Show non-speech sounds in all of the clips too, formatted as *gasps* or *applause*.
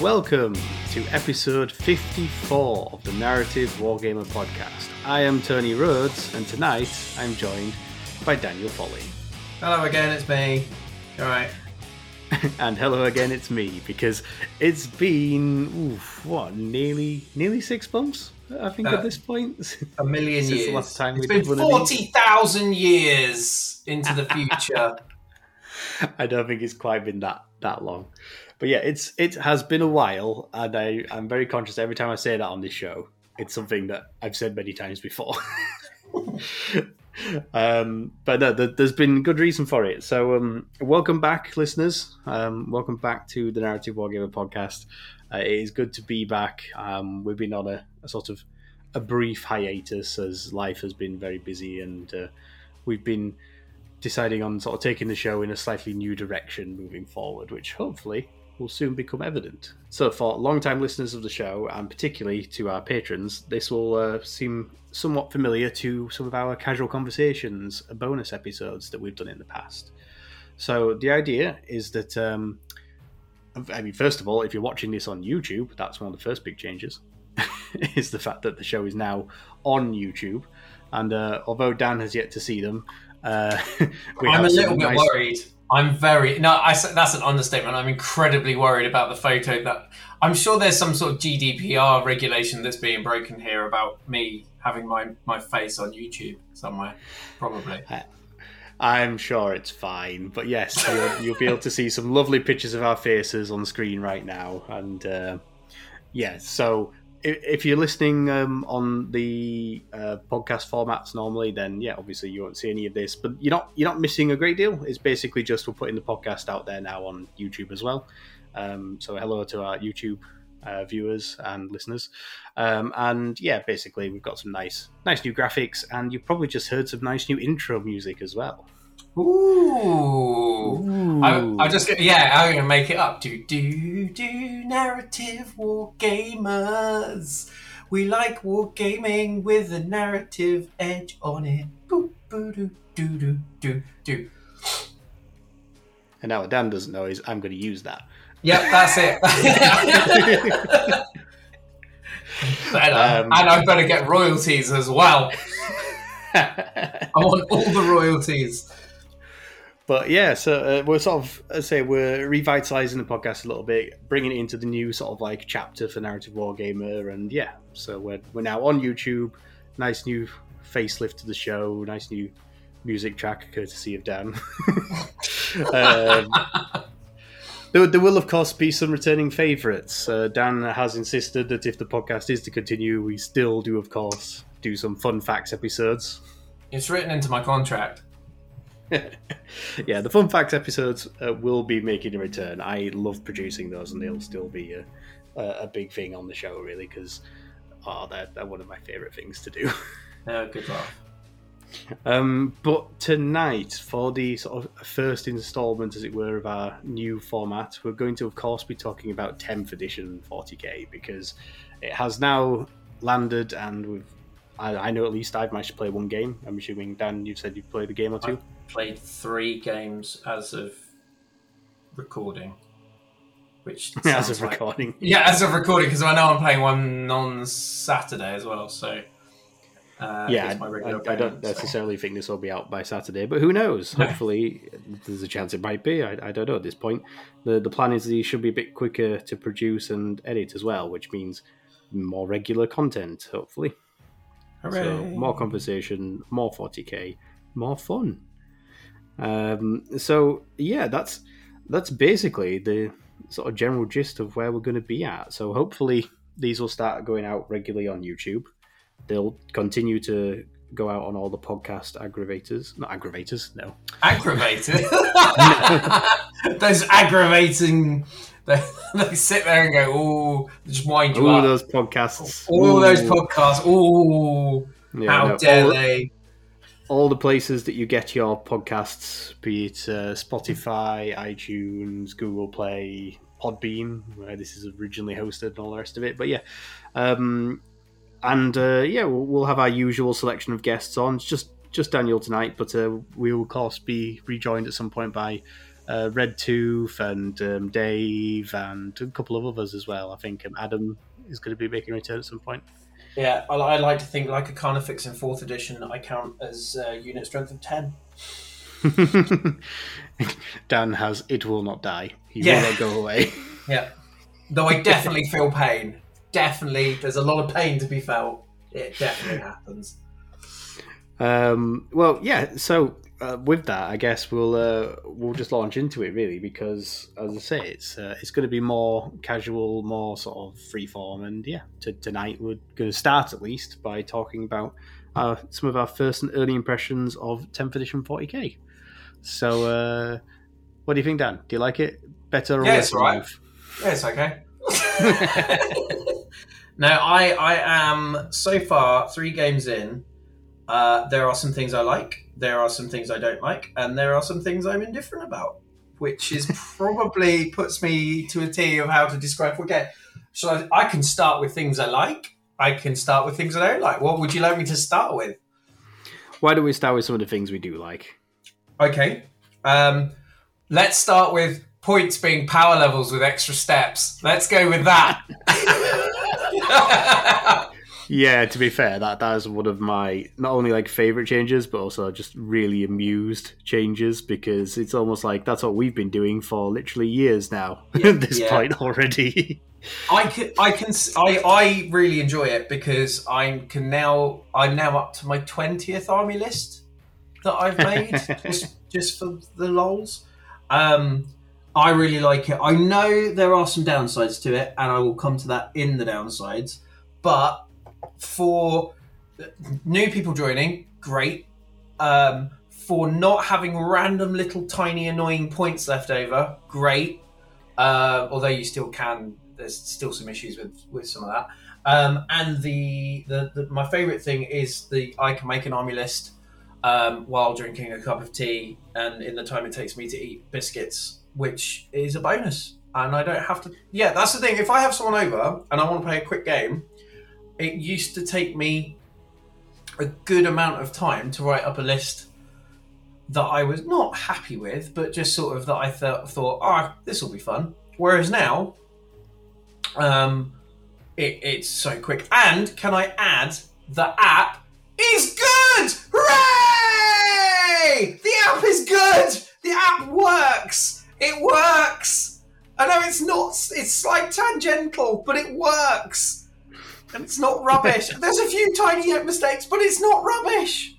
welcome to episode 54 of the Narrative Wargamer podcast. I am Tony Rhodes, and tonight I'm joined by Daniel Foley. Hello again, it's me. All right. *laughs* and hello again, it's me, because it's been, oof, what, nearly nearly six months, I think, Uh, at this point? A million *laughs* Since the years. last time it's we been did one of these. 40,000 years into the future. *laughs* I don't think it's quite been that that long. But yeah, it's it has been a while, and I I'm very conscious every time I say that on this show. It's something that I've said many times before. *laughs* um, but no, there, there's been good reason for it. So um, welcome back, listeners. Um, welcome back to the Narrative Wargamer podcast. Uh, it is good to be back. Um, we've been on a, a sort of a brief hiatus as life has been very busy, and uh, we've been deciding on sort of taking the show in a slightly new direction moving forward, which hopefully will soon become evident. So, for long-time listeners of the show, and particularly to our patrons, this will uh, seem somewhat familiar to some of our casual conversations, bonus episodes that we've done in the past. So, the idea is that, um, I mean, first of all, if you're watching this on YouTube, that's one of the first big changes. *laughs* is the fact that the show is now on YouTube, and uh, although Dan has yet to see them, uh, *laughs* I'm a little bit nice- worried. I'm very no. I that's an understatement. I'm incredibly worried about the photo that. I'm sure there's some sort of GDPR regulation that's being broken here about me having my my face on YouTube somewhere. Probably. I'm sure it's fine, but yes, you'll, you'll be able to see some lovely pictures of our faces on screen right now, and uh, yeah. So if, you're listening um, on the uh, podcast formats normally, then yeah, obviously you won't see any of this, but you're not you're not missing a great deal. It's basically just we're putting the podcast out there now on YouTube as well. Um, so hello to our YouTube uh, viewers and listeners. Um, and yeah, basically we've got some nice, nice new graphics, and you've probably just heard some nice new intro music as well. Ooh. I, I just yeah, I'm gonna make it up. Do do do narrative war gamers. We like war gaming with a narrative edge on it. Boo, boo, do, do, do, do, do. And now what Dan doesn't know is I'm going to use that. Yep, that's it. *laughs* Better. Um, and I better get royalties as well. *laughs* I want all the royalties. But yeah, so uh, we're sort of, I say, we're revitalizing the podcast a little bit, bringing it into the new sort of like chapter for Narrative Wargamer, and yeah, so we're we're now on YouTube. Nice new facelift to the show. Nice new music track, courtesy of Dan. *laughs* um, there, there will, of course, be some returning favourites. Uh, Dan has insisted that if the podcast is to continue, we still do, of course, do some fun facts episodes. It's written into my contract. Yeah, the fun facts episodes uh, will be making a return. I love producing those, and they'll still be a, a, a big thing on the show, really, because oh, they're, they're one of my favourite things to do. *laughs* Oh, good laugh. Um, but tonight, for the sort of first instalment, as it were, of our new format, we're going to, of course, be talking about 10th edition 40k because it has now landed, and we've. I, I know at least I've managed to play one game. I'm assuming Dan, you've said you've played a game or two. Played three games as of recording, which *laughs* as of like- recording. *laughs* Yeah, as of recording, because I know I'm playing one on Saturday as well. So uh, yeah, I, I don't so- necessarily think this will be out by Saturday, but who knows? No. Hopefully, there's a chance it might be. I, I don't know at this point. the The plan is these should be a bit quicker to produce and edit as well, which means more regular content. Hopefully, so more conversation, more 40k, more fun. Um, so yeah, that's that's basically the sort of general gist of where we're going to be at. So hopefully these will start going out regularly on YouTube. They'll continue to go out on all the podcast aggravators, not aggravators, no. aggravated. *laughs* *laughs* Those aggravating. They, *laughs* they sit there and go, "Oh, just wind you All up." those podcasts, all those podcasts. Oh, Yeah, how no, dare all, they? All the places that you get your podcasts, be it uh, Spotify, iTunes, Google Play, Podbean, where this is originally hosted, and all the rest of it. But yeah, um, and uh, yeah, we'll, we'll have our usual selection of guests on. It's just just Daniel tonight, but uh, we will of course be rejoined at some point by uh, Red Tooth and um, Dave and a couple of others as well. I think um, Adam is going to be making a return at some point. Yeah, I, I like to think like a Carnifex in fourth edition. I count as uh, unit strength of ten. *laughs* Dan has it will not die. He Yeah. will not go away. *laughs* Yeah, though I definitely feel pain. Definitely, there's a lot of pain to be felt. It definitely happens. Um, well, yeah. So uh, with that, I guess we'll uh, we'll just launch into it really because, as I say, it's uh, it's going to be more casual, more sort of freeform, and yeah. T- tonight we're going to start at least by talking about uh, some of our first and early impressions of 10th edition 40k. So, uh, what do you think, Dan? Do you like it better or Yeah, it's. Yeah, it's okay. *laughs* *laughs* now, I I am so far three games in. Uh, there are some things I like. There are some things I don't like, and there are some things I'm indifferent about, which is *laughs* probably puts me to a T of how to describe 4K. So I, I can start with things I like. I can start with things I don't like. What would you like me to start with? Why don't we start with some of the things we do like? Okay. Um, let's start with points being power levels with extra steps. Let's go with that. *laughs* *laughs* Yeah, to be fair, that that is one of my not only like favorite changes, but also just really amused changes because it's almost like that's what we've been doing for literally years now *laughs* at this Yeah. point already. I can, I can, I, I really enjoy it because I can now, I'm now up to my twentieth army list that I've *laughs* made just, just for the lols. Um, I really like it. I know there are some downsides to it, and I will come to that in the downsides. But for new people joining, great. Um, for not having random little tiny annoying points left over, great. Uh, although you still can, there's still some issues with with some of that. Um, and the, the, the my favourite thing is the I can make an army list um, while drinking a cup of tea, and in the time it takes me to eat biscuits, which is a bonus. And I don't have to. Yeah, that's the thing. If I have someone over and I want to play a quick game, it used to take me a good amount of time to write up a list that I was not happy with, but just sort of that I thought, thought, ah, this will be fun. Whereas now, um, it, it's so quick. And can I add, the app is good! Hooray! The app is good! The app works! It works! I know it's not, it's like tangential, but it works! And it's not rubbish. *laughs* There's a few tiny mistakes, but it's not rubbish!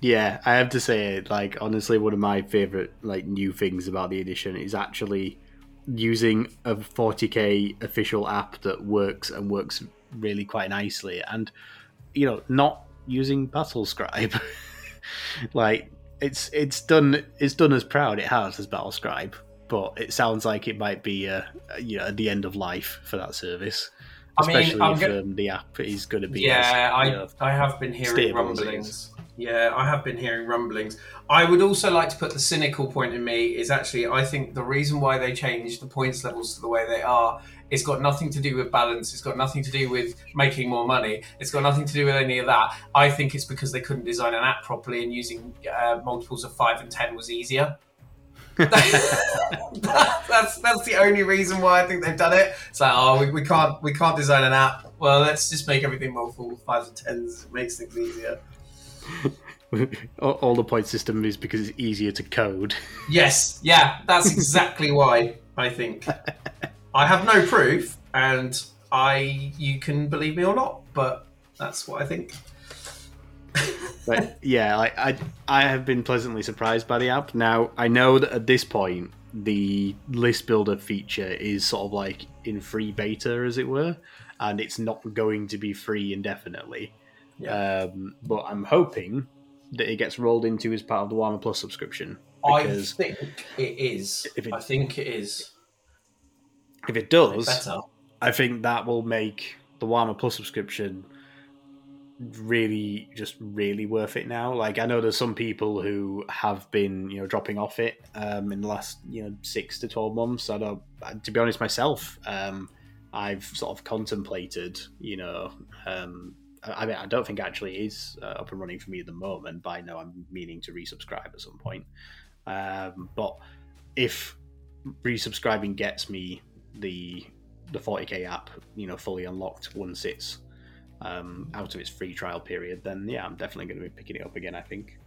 Yeah, I have to say, like honestly, one of my favorite like new things about the edition is actually using a 40k official app that works and works really quite nicely, and you know, not using Battle Scribe. *laughs* like it's it's done it's done as proud it has as Battle Scribe, but it sounds like it might be uh, you know at the end of life for that service. I mean, Especially I'm if go- um, the app is going to be Yeah, as, I, know, I have been hearing stable as it rumblings. Yeah, I have been hearing rumblings. I would also like to put the cynical point in me is actually I think the reason why they changed the points levels to the way they are it's got nothing to do with balance. It's got nothing to do with making more money. It's got nothing to do with any of that. I think it's because they couldn't design an app properly and using uh, multiples of five and ten was easier. *laughs* that's that's the only reason why I think they've done it. It's like, oh, we, we can't we can't design an app. Well, let's just make everything multiple fives and tens. It makes things easier. *laughs* all, all the point system is because it's easier to code. Yes, yeah, that's *laughs* exactly why I think. I have no proof, and I you can believe me or not, but that's what I think. But yeah, I, I I have been pleasantly surprised by the app. Now I know that at this point the list builder feature is sort of like in free beta, as it were, and it's not going to be free indefinitely. Um, but I'm hoping that it gets rolled into as part of the Warhammer Plus subscription. I think it is. if it- I think it is if it does. I think that will make the Warhammer Plus subscription really just really worth it now. Like I know there's some people who have been you know dropping off it um, in the last you know six to twelve months. I don't. To be honest, myself, um, I've sort of contemplated you know. Um, I I mean, I don't think actually is uh, up and running for me at the moment, but I know I'm meaning to resubscribe at some point. Um, but if resubscribing gets me the the 40k app, you know, fully unlocked once it's um, out of its free trial period, then yeah, I'm definitely going to be picking it up again. I think.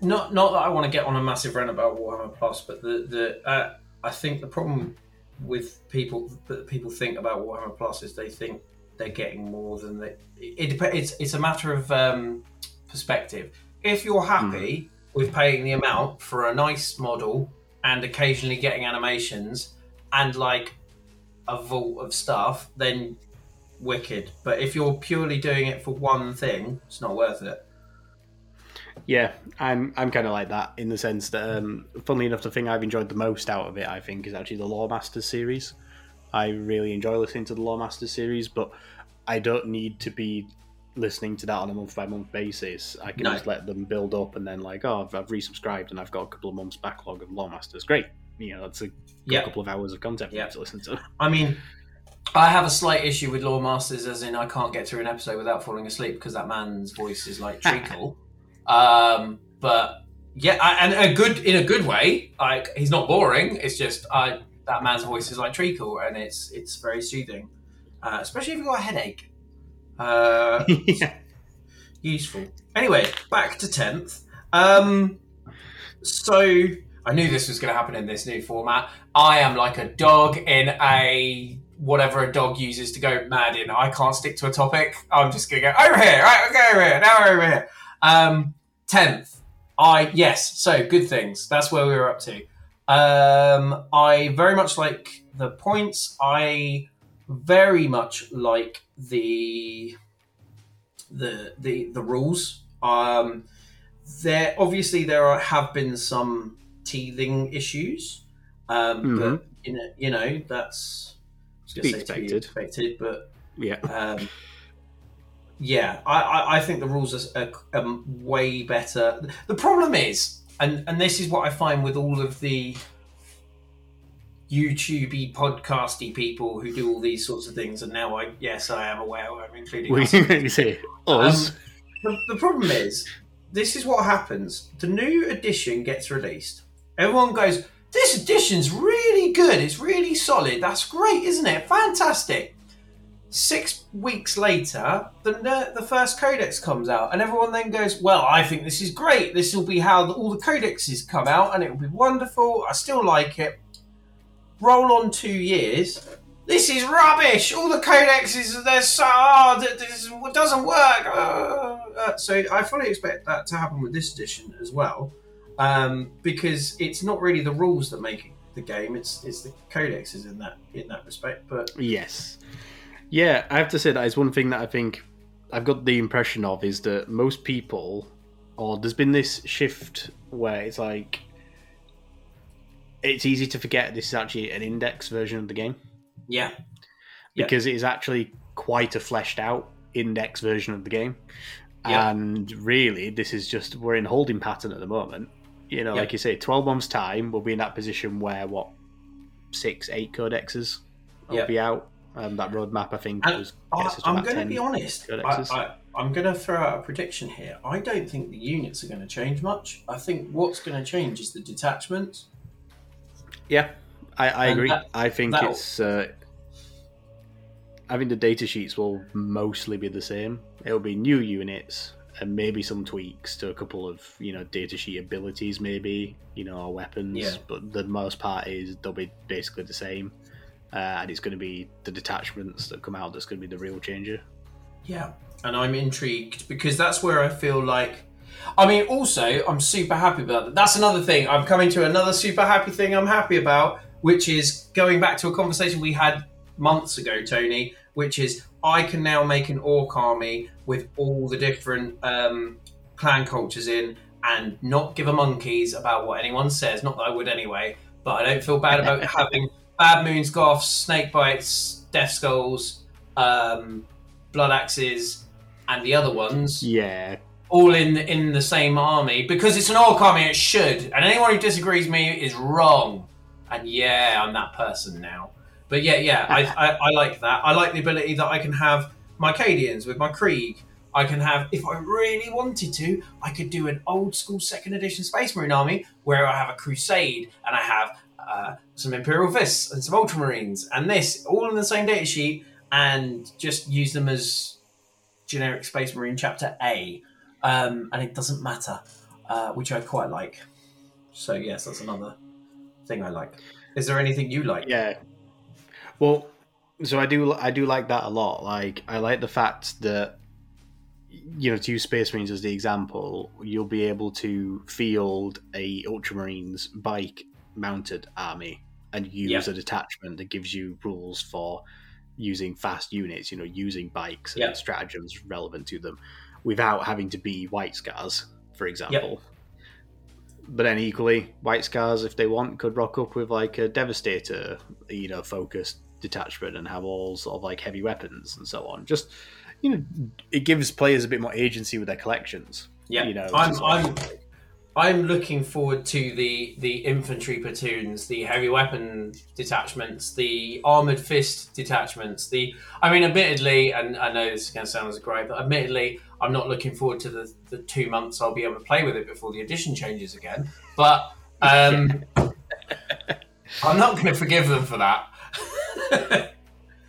Not not that I want to get on a massive rant about Warhammer Plus, but the the uh, I think the problem with people that people think about Warhammer Plus is they think they're getting more than they. It, it dep- It's it's a matter of um, perspective. If you're happy with paying the amount for a nice model and occasionally getting animations and like a vault of stuff, then wicked. But if you're purely doing it for one thing, it's not worth it. Yeah, I'm I'm kind of like that in the sense that, um, funnily enough, the thing I've enjoyed the most out of it, I think, is actually the Lore Masters series. I really enjoy listening to the Lore Masters series, but I don't need to be listening to that on a month by month basis. I can No. just let them build up and then like, oh, I've, I've resubscribed and I've got a couple of months backlog of Lore Masters. Great, you know, that's a Yeah. couple of hours of content me to listen to. I mean, I have a slight issue with Lore Masters, as in I can't get through an episode without falling asleep because that man's voice is like treacle. um, but yeah, I, and a good in a good way. Like he's not boring. It's just I that man's voice is like treacle, and it's it's very soothing, uh, especially if you've got a headache. Uh, *laughs* yeah. useful. Anyway, back to tenth. Um, so I knew this was going to happen in this new format. I am like a dog in a whatever a dog uses to go mad in. I can't stick to a topic. I'm just going to go over here. Right, okay, over here. Now over here. Um, tenth. I yes. So good things. That's where we were up to. Um, I very much like the points. I very much like the the the the rules. Um, there obviously there are, have been some teething issues, um, Mhm. but you know, you know that's I gonna Be say to be expected. expected, but yeah. *laughs* um, yeah, I, I, I think the rules are, are, are way better. The problem is, and, and this is what I find with all of the YouTubey, podcasty people who do all these sorts of things, and now I, yes, I am aware I'm including *laughs* We say us. Um, the, the problem is, this is what happens. The new edition gets released. Everyone goes, This edition's really good. It's really solid. That's great, isn't it? Fantastic. Six weeks later, the the first codex comes out, and everyone then goes, "Well, I think this is great. This will be how the, all the codexes come out, and it will be wonderful. I still like it." Roll on two years, this is rubbish. All the codexes, they're so that This doesn't work. Uh, uh, so I fully expect that to happen with this edition as well, um, because it's not really the rules that make the game. It's it's the codexes in that in that respect. But Yes. Yeah, I have to say that is one thing that I think I've got the impression of is that most people, or there's been this shift where it's like, it's easy to forget this is actually an index version of the game yeah, Yeah. because it is actually quite a fleshed out index version of the game. Yeah. And really, this is just, we're in holding pattern at the moment. You know, Yeah. like you say, 12 months' time, we'll be in that position where, what, six, eight codexes will Yeah. be out. Um, that roadmap, I think, And was I, I'm going to be honest. Codexes. I, I'm going to throw out a prediction here. I don't think the units are going to change much. I think what's going to change is the detachments. Yeah, I, I agree. that- I think that'll- it's. Uh, I think the data sheets will mostly be the same. It'll be new units and maybe some tweaks to a couple of you know data sheet abilities, maybe you know, or weapons. Yeah. But the most part is they'll be basically the same, uh, and it's going to be the detachments that come out that's going to be the real changer. Yeah, and I'm intrigued because that's where I feel like. I mean, also, I'm super happy about that. That's another thing. I'm coming to another super happy thing I'm happy about, which is going back to a conversation we had months ago, Tony, which is I can now make an orc army with all the different um, clan cultures in and not give a monkeys about what anyone says. Not that I would anyway, but I don't feel bad about *laughs* having bad moons, goths, snake bites, death skulls, um, blood axes, and the other ones Yeah, all in in the same army because it's an orc army. It should, and anyone who disagrees with me is wrong. And yeah, I'm that person now. But yeah, yeah, I, I, I like that. I like the ability that I can have my Cadians with my Krieg. I can have, if I really wanted to, I could do an old school second edition Space Marine army where I have a Crusade and I have uh, some Imperial Fists and some Ultramarines and this all in the same data sheet and just use them as generic Space Marine Chapter A. Um, and it doesn't matter, uh, which I quite like. So, yes, that's another thing I like. Is there anything you like? Yeah. Well, so I do I do like that a lot. Like I like the fact that you know to use Space Marines as the example, you'll be able to field a Ultramarines bike mounted army and use Yeah. a detachment that gives you rules for using fast units. You know, using bikes and Yeah. stratagems relevant to them without having to be White Scars, for example. But then equally, White Scars, if they want, could rock up with like a Devastator, you know, focused detachment and have all sort of like heavy weapons and so on. Just you know, it gives players a bit more agency with their collections. Yeah, you know, I'm, to I'm, I'm looking forward to the the infantry platoons, the heavy weapon detachments, the armored fist detachments. The, I mean, admittedly, and I know this is going to sound as a great, but admittedly, I'm not looking forward to the, the two months I'll be able to play with it before the edition changes again. But um, *laughs* I'm not going to forgive them for that. *laughs*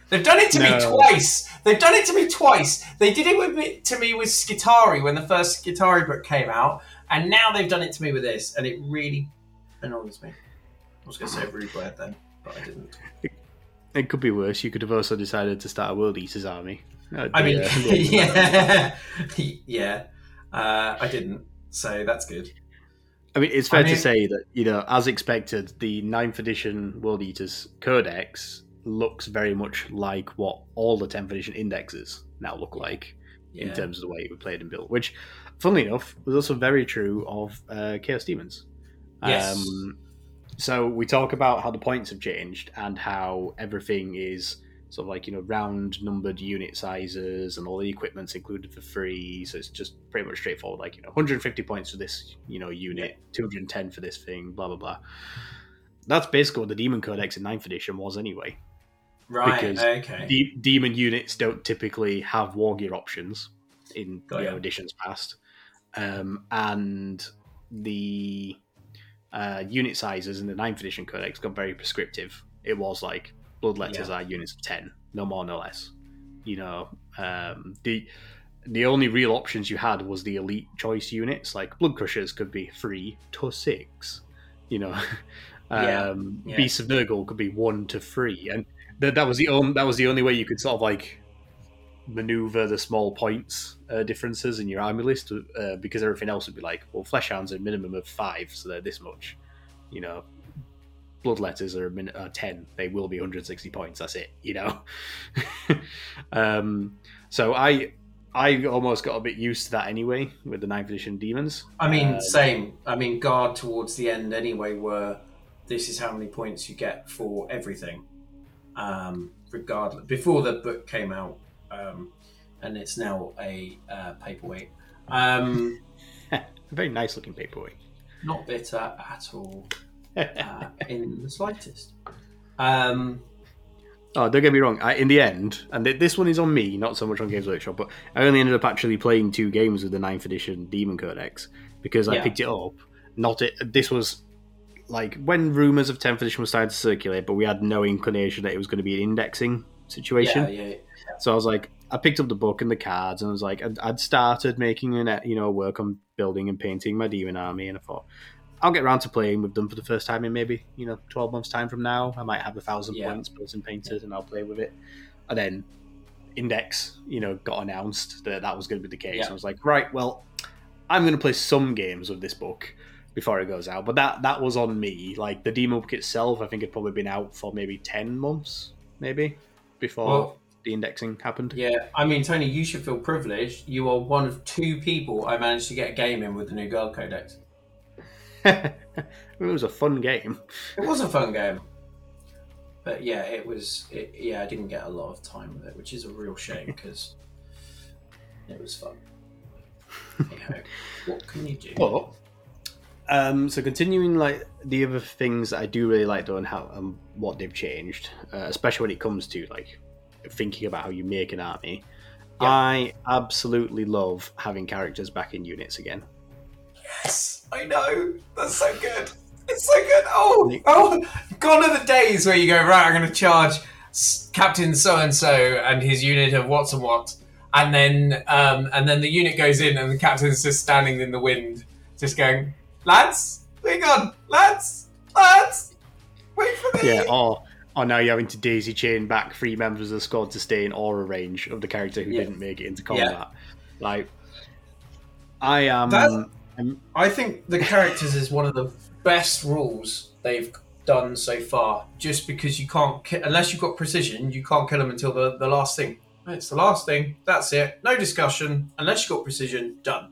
They've done it to me twice. They've done it to me twice. They did it with me, to me with Skitarii when the first Skitarii book came out, and now they've done it to me with this, and it really annoys me. I was going to say a rude word then, but I didn't. it could be worse. You could have also decided to start a World Eaters army. I mean, uh, *laughs* yeah, *laughs* yeah, uh, I didn't. So that's good. I mean, it's fair I mean- to say that you know, as expected, the ninth edition World Eaters Codex looks very much like what all the 10th edition indexes now look like in terms of the way it was played and built. Which, funnily enough, was also very true of uh, Chaos Demons. Yes. Um, so we talk about how the points have changed and how everything is sort of like you know round numbered unit sizes and all the equipment's included for free. So it's just pretty much straightforward. Like you know, 150 points for this you know unit, 210 for this thing, blah blah blah. That's basically what the Demon Codex in 9th edition was anyway. Right. because okay. De- demon units don't typically have war gear options in Got you know, editions past, um, and the uh, unit sizes in the 9th edition codex got very prescriptive. It was like bloodletters are units of ten, no more, no less. You know, um, the the only real options you had was the elite choice units, like blood crushers could be three to six. You know, *laughs* Yeah, um, yeah. beasts of Nurgle could be one to three, and that that was the only that was the only way you could sort of like maneuver the small points uh, differences in your army list uh, because everything else would be like well flesh hounds are a minimum of five so they're this much you know bloodletters are a min- uh, 10 they will be 160 points that's it you know *laughs* um so i i almost got a bit used to that anyway with the 9th edition demons I mean, Um, same. I mean, guard towards the end anyway. Were this is how many points you get for everything, um, regardless. Before the book came out, um, and it's now a uh, paperweight. Um, *laughs* a very nice looking paperweight not bitter at all, uh, in the slightest. Um, Oh, don't get me wrong. I, in the end, and th- this one is on me, not so much on Games Workshop, but I only ended up actually playing two games with the 9th edition Demon Codex because I Yeah. picked it up. Not it. This was like when rumors of 10th edition were starting to circulate, but we had no inclination that it was going to be an indexing situation. yeah, yeah, So I was like, I picked up the book and the cards, and I was like, I'd, I'd started making an, you know, work on building and painting my demon army, and I thought I'll get around to playing with them for the first time in maybe you know twelve months time from now. I might have a thousand Yeah. points built and painted, and I'll play with it. And then Index, you know, got announced that that was going to be the case. Yeah. I was like, right, well, I'm going to play some games with this book before it goes out, but that that was on me. Like the demo book itself, I think had probably been out for maybe ten months, maybe before Well, the indexing happened. yeah. I mean, Tony, you should feel privileged. You are one of two people I managed to get a game in with the new Guard Codex. *laughs* it was a fun game. It was a fun game. But yeah, it was. It, yeah, I didn't get a lot of time with it, which is a real shame because *laughs* it was fun. What can you do? But um, so continuing like the other things that I do really like though and how um, what they've changed, uh, especially when it comes to like thinking about how you make an army. Yeah. I absolutely love having characters back in units again. Yes, I know. That's so good. It's so good. Oh, oh, gone are the days where you go right. I'm going to charge Captain So and So and his unit of what's and what, and then um, and then the unit goes in, and the captain's just standing in the wind, just going, lads, hang on, lads, lads, wait for me. Yeah, or or now you're having to daisy chain back three members of the squad to stay in aura range of the character who Yeah. didn't make it into combat. Like, I um, am. I'm- I think the characters is one of the best rules they've done so far. Just because you can't, ki- unless you've got precision, you can't kill them until the, the last thing. It's the last thing. That's it. No discussion. Unless you've got precision, done.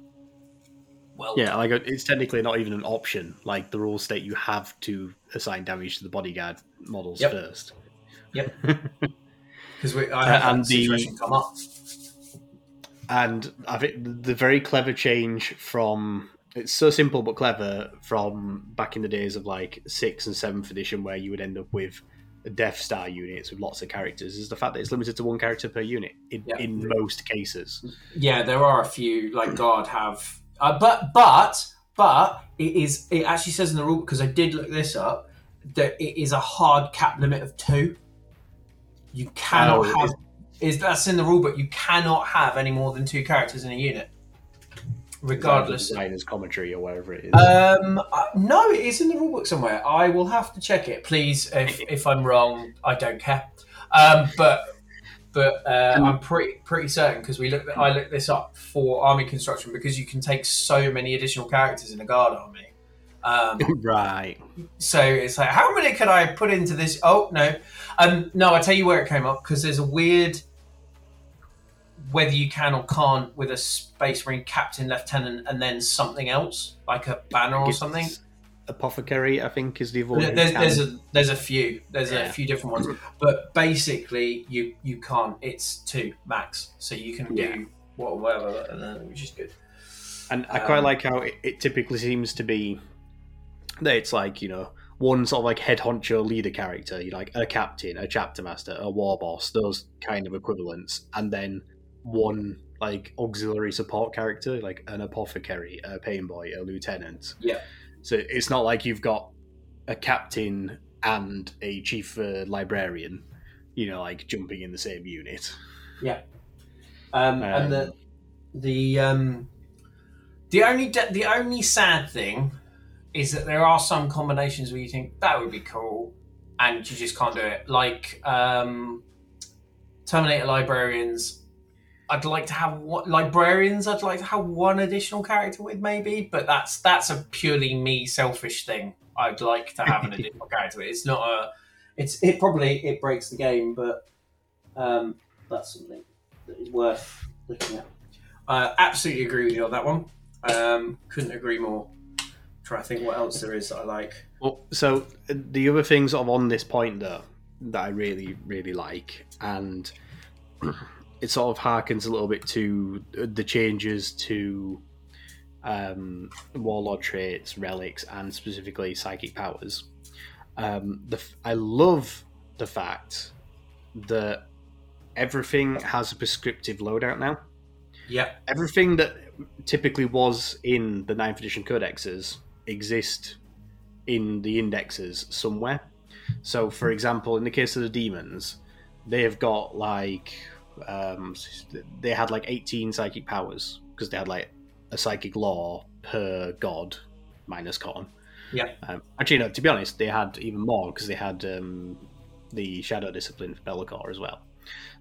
Well, yeah, like it's technically not even an option. Like the rules state you have to assign damage to the bodyguard models Yep. first. *laughs* because I Uh, that and the- come up. and I think the very clever change from it's so simple but clever from back in the days of like sixth and seventh edition where you would end up with Death Star units with lots of characters is the fact that it's limited to one character per unit in, Yeah. in most cases. Yeah, there are a few like God have, uh, but but but it is. It actually says in the rule because I did look this up that it is a hard cap limit of two. You cannot Oh, have is that's in the rule book. You cannot have any more than two characters in a unit, regardless. designer's commentary or whatever it is. Um, uh, no, it is in the rulebook somewhere. I will have to check it, please. If, *laughs* if I'm wrong, I don't care. Um, but but uh, I'm pretty pretty certain because we looked. I looked this up for army construction because you can take so many additional characters in a guard army. Um, *laughs* right. so it's like, how many could I put into this? Oh no, um, no. I tell you where it came up because there's a weird whether you can or can't with a space marine captain, lieutenant, and then something else like a banner or something. Apothecary, I think, is the one. There's, there's a there's a few there's Yeah. a few different ones, but basically you you can't. It's two max, so you can Yeah. do what whatever, and then, which is good. And I quite Um, like how it, it typically seems to be that it's like, you know, one sort of like head honcho leader character, you like a captain, a chapter master, a war boss, those kind of equivalents, and then one like auxiliary support character, like an apothecary, a pain boy, a lieutenant. Yeah. So it's not like you've got a captain and a chief uh, librarian, you know, like jumping in the same unit. Yeah. Um, and the Um, the um, the only de- the only sad thing is that there are some combinations where you think that would be cool, and you just can't do it. Like um, Terminator librarians. I'd like to have what librarians. I'd like to have one additional character with maybe, but that's that's a purely me selfish thing. I'd like to have an *laughs* additional character. It's not a. It's it probably it breaks the game, but um, that's something that is worth looking at. I absolutely agree with you on that one. Um, couldn't agree more. Try to think what else there is that I like. Well, so the other thing sort of on this point though that I really really like, and *clears throat* it sort of harkens a little bit to the changes to um, warlord traits, relics, and specifically psychic powers. Um, the f- I love the fact that everything has a prescriptive loadout now Yeah. everything that typically was in the 9th edition codexes exist in the indexes somewhere. So, for example, in the case of the demons, they have got like um, they had like 18 psychic powers because they had like a psychic lore per god minus Khorne. Yeah. Um, actually, no. To be honest, they had even more because they had um, the shadow discipline for Be'lakor as well.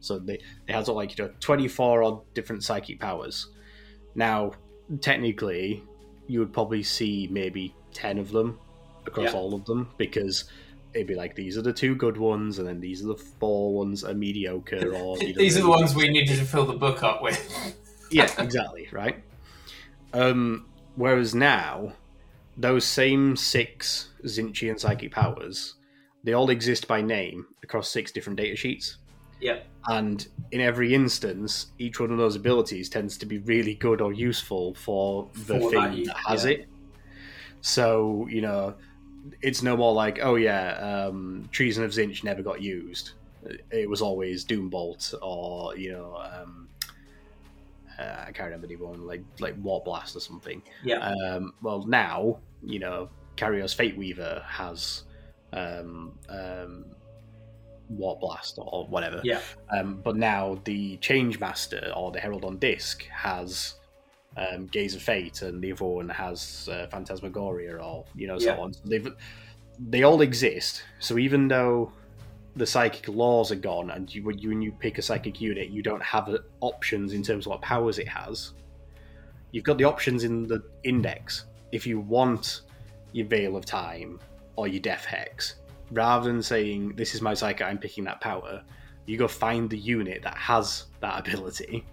So they they had sort of like you know 24 odd different psychic powers. Now, technically, you would probably see maybe 10 of them across Yeah. all of them because it'd be like these are the two good ones, and then these are the four ones are mediocre. *laughs* Or These are the ones we needed to fill the book up with. *laughs* yeah, exactly, right? Um, whereas now, those same six Tzeentchian psychic powers, they all exist by name across six different data sheets. Yep. And in every instance, each one of those abilities tends to be really good or useful for the For thing that that, has yeah. it. So, you know, it's no more like, oh yeah, um, Treason of Tzeentch never got used. It was always Doombolt or, you know, um, uh, I can't remember the one, like like War Blast or something. Yeah. Um, well, now, you know, Kairos Fate Weaver has um, um, Warp Blast or whatever. Yeah. Um, but now the Changecaster or the Herald on Disc has um, Gaze of Fate, and the other one has uh, Phantasmagoria, or you know, so Yeah. on. So they've they all exist. So even though the psychic lores are gone, and you when you, pick a psychic unit, you don't have uh, options in terms of what powers it has. You've got the options in the index. If you want your Veil of Time or your Death Hex, rather than saying this is my psychic, I'm picking that power, you go find the unit that has that ability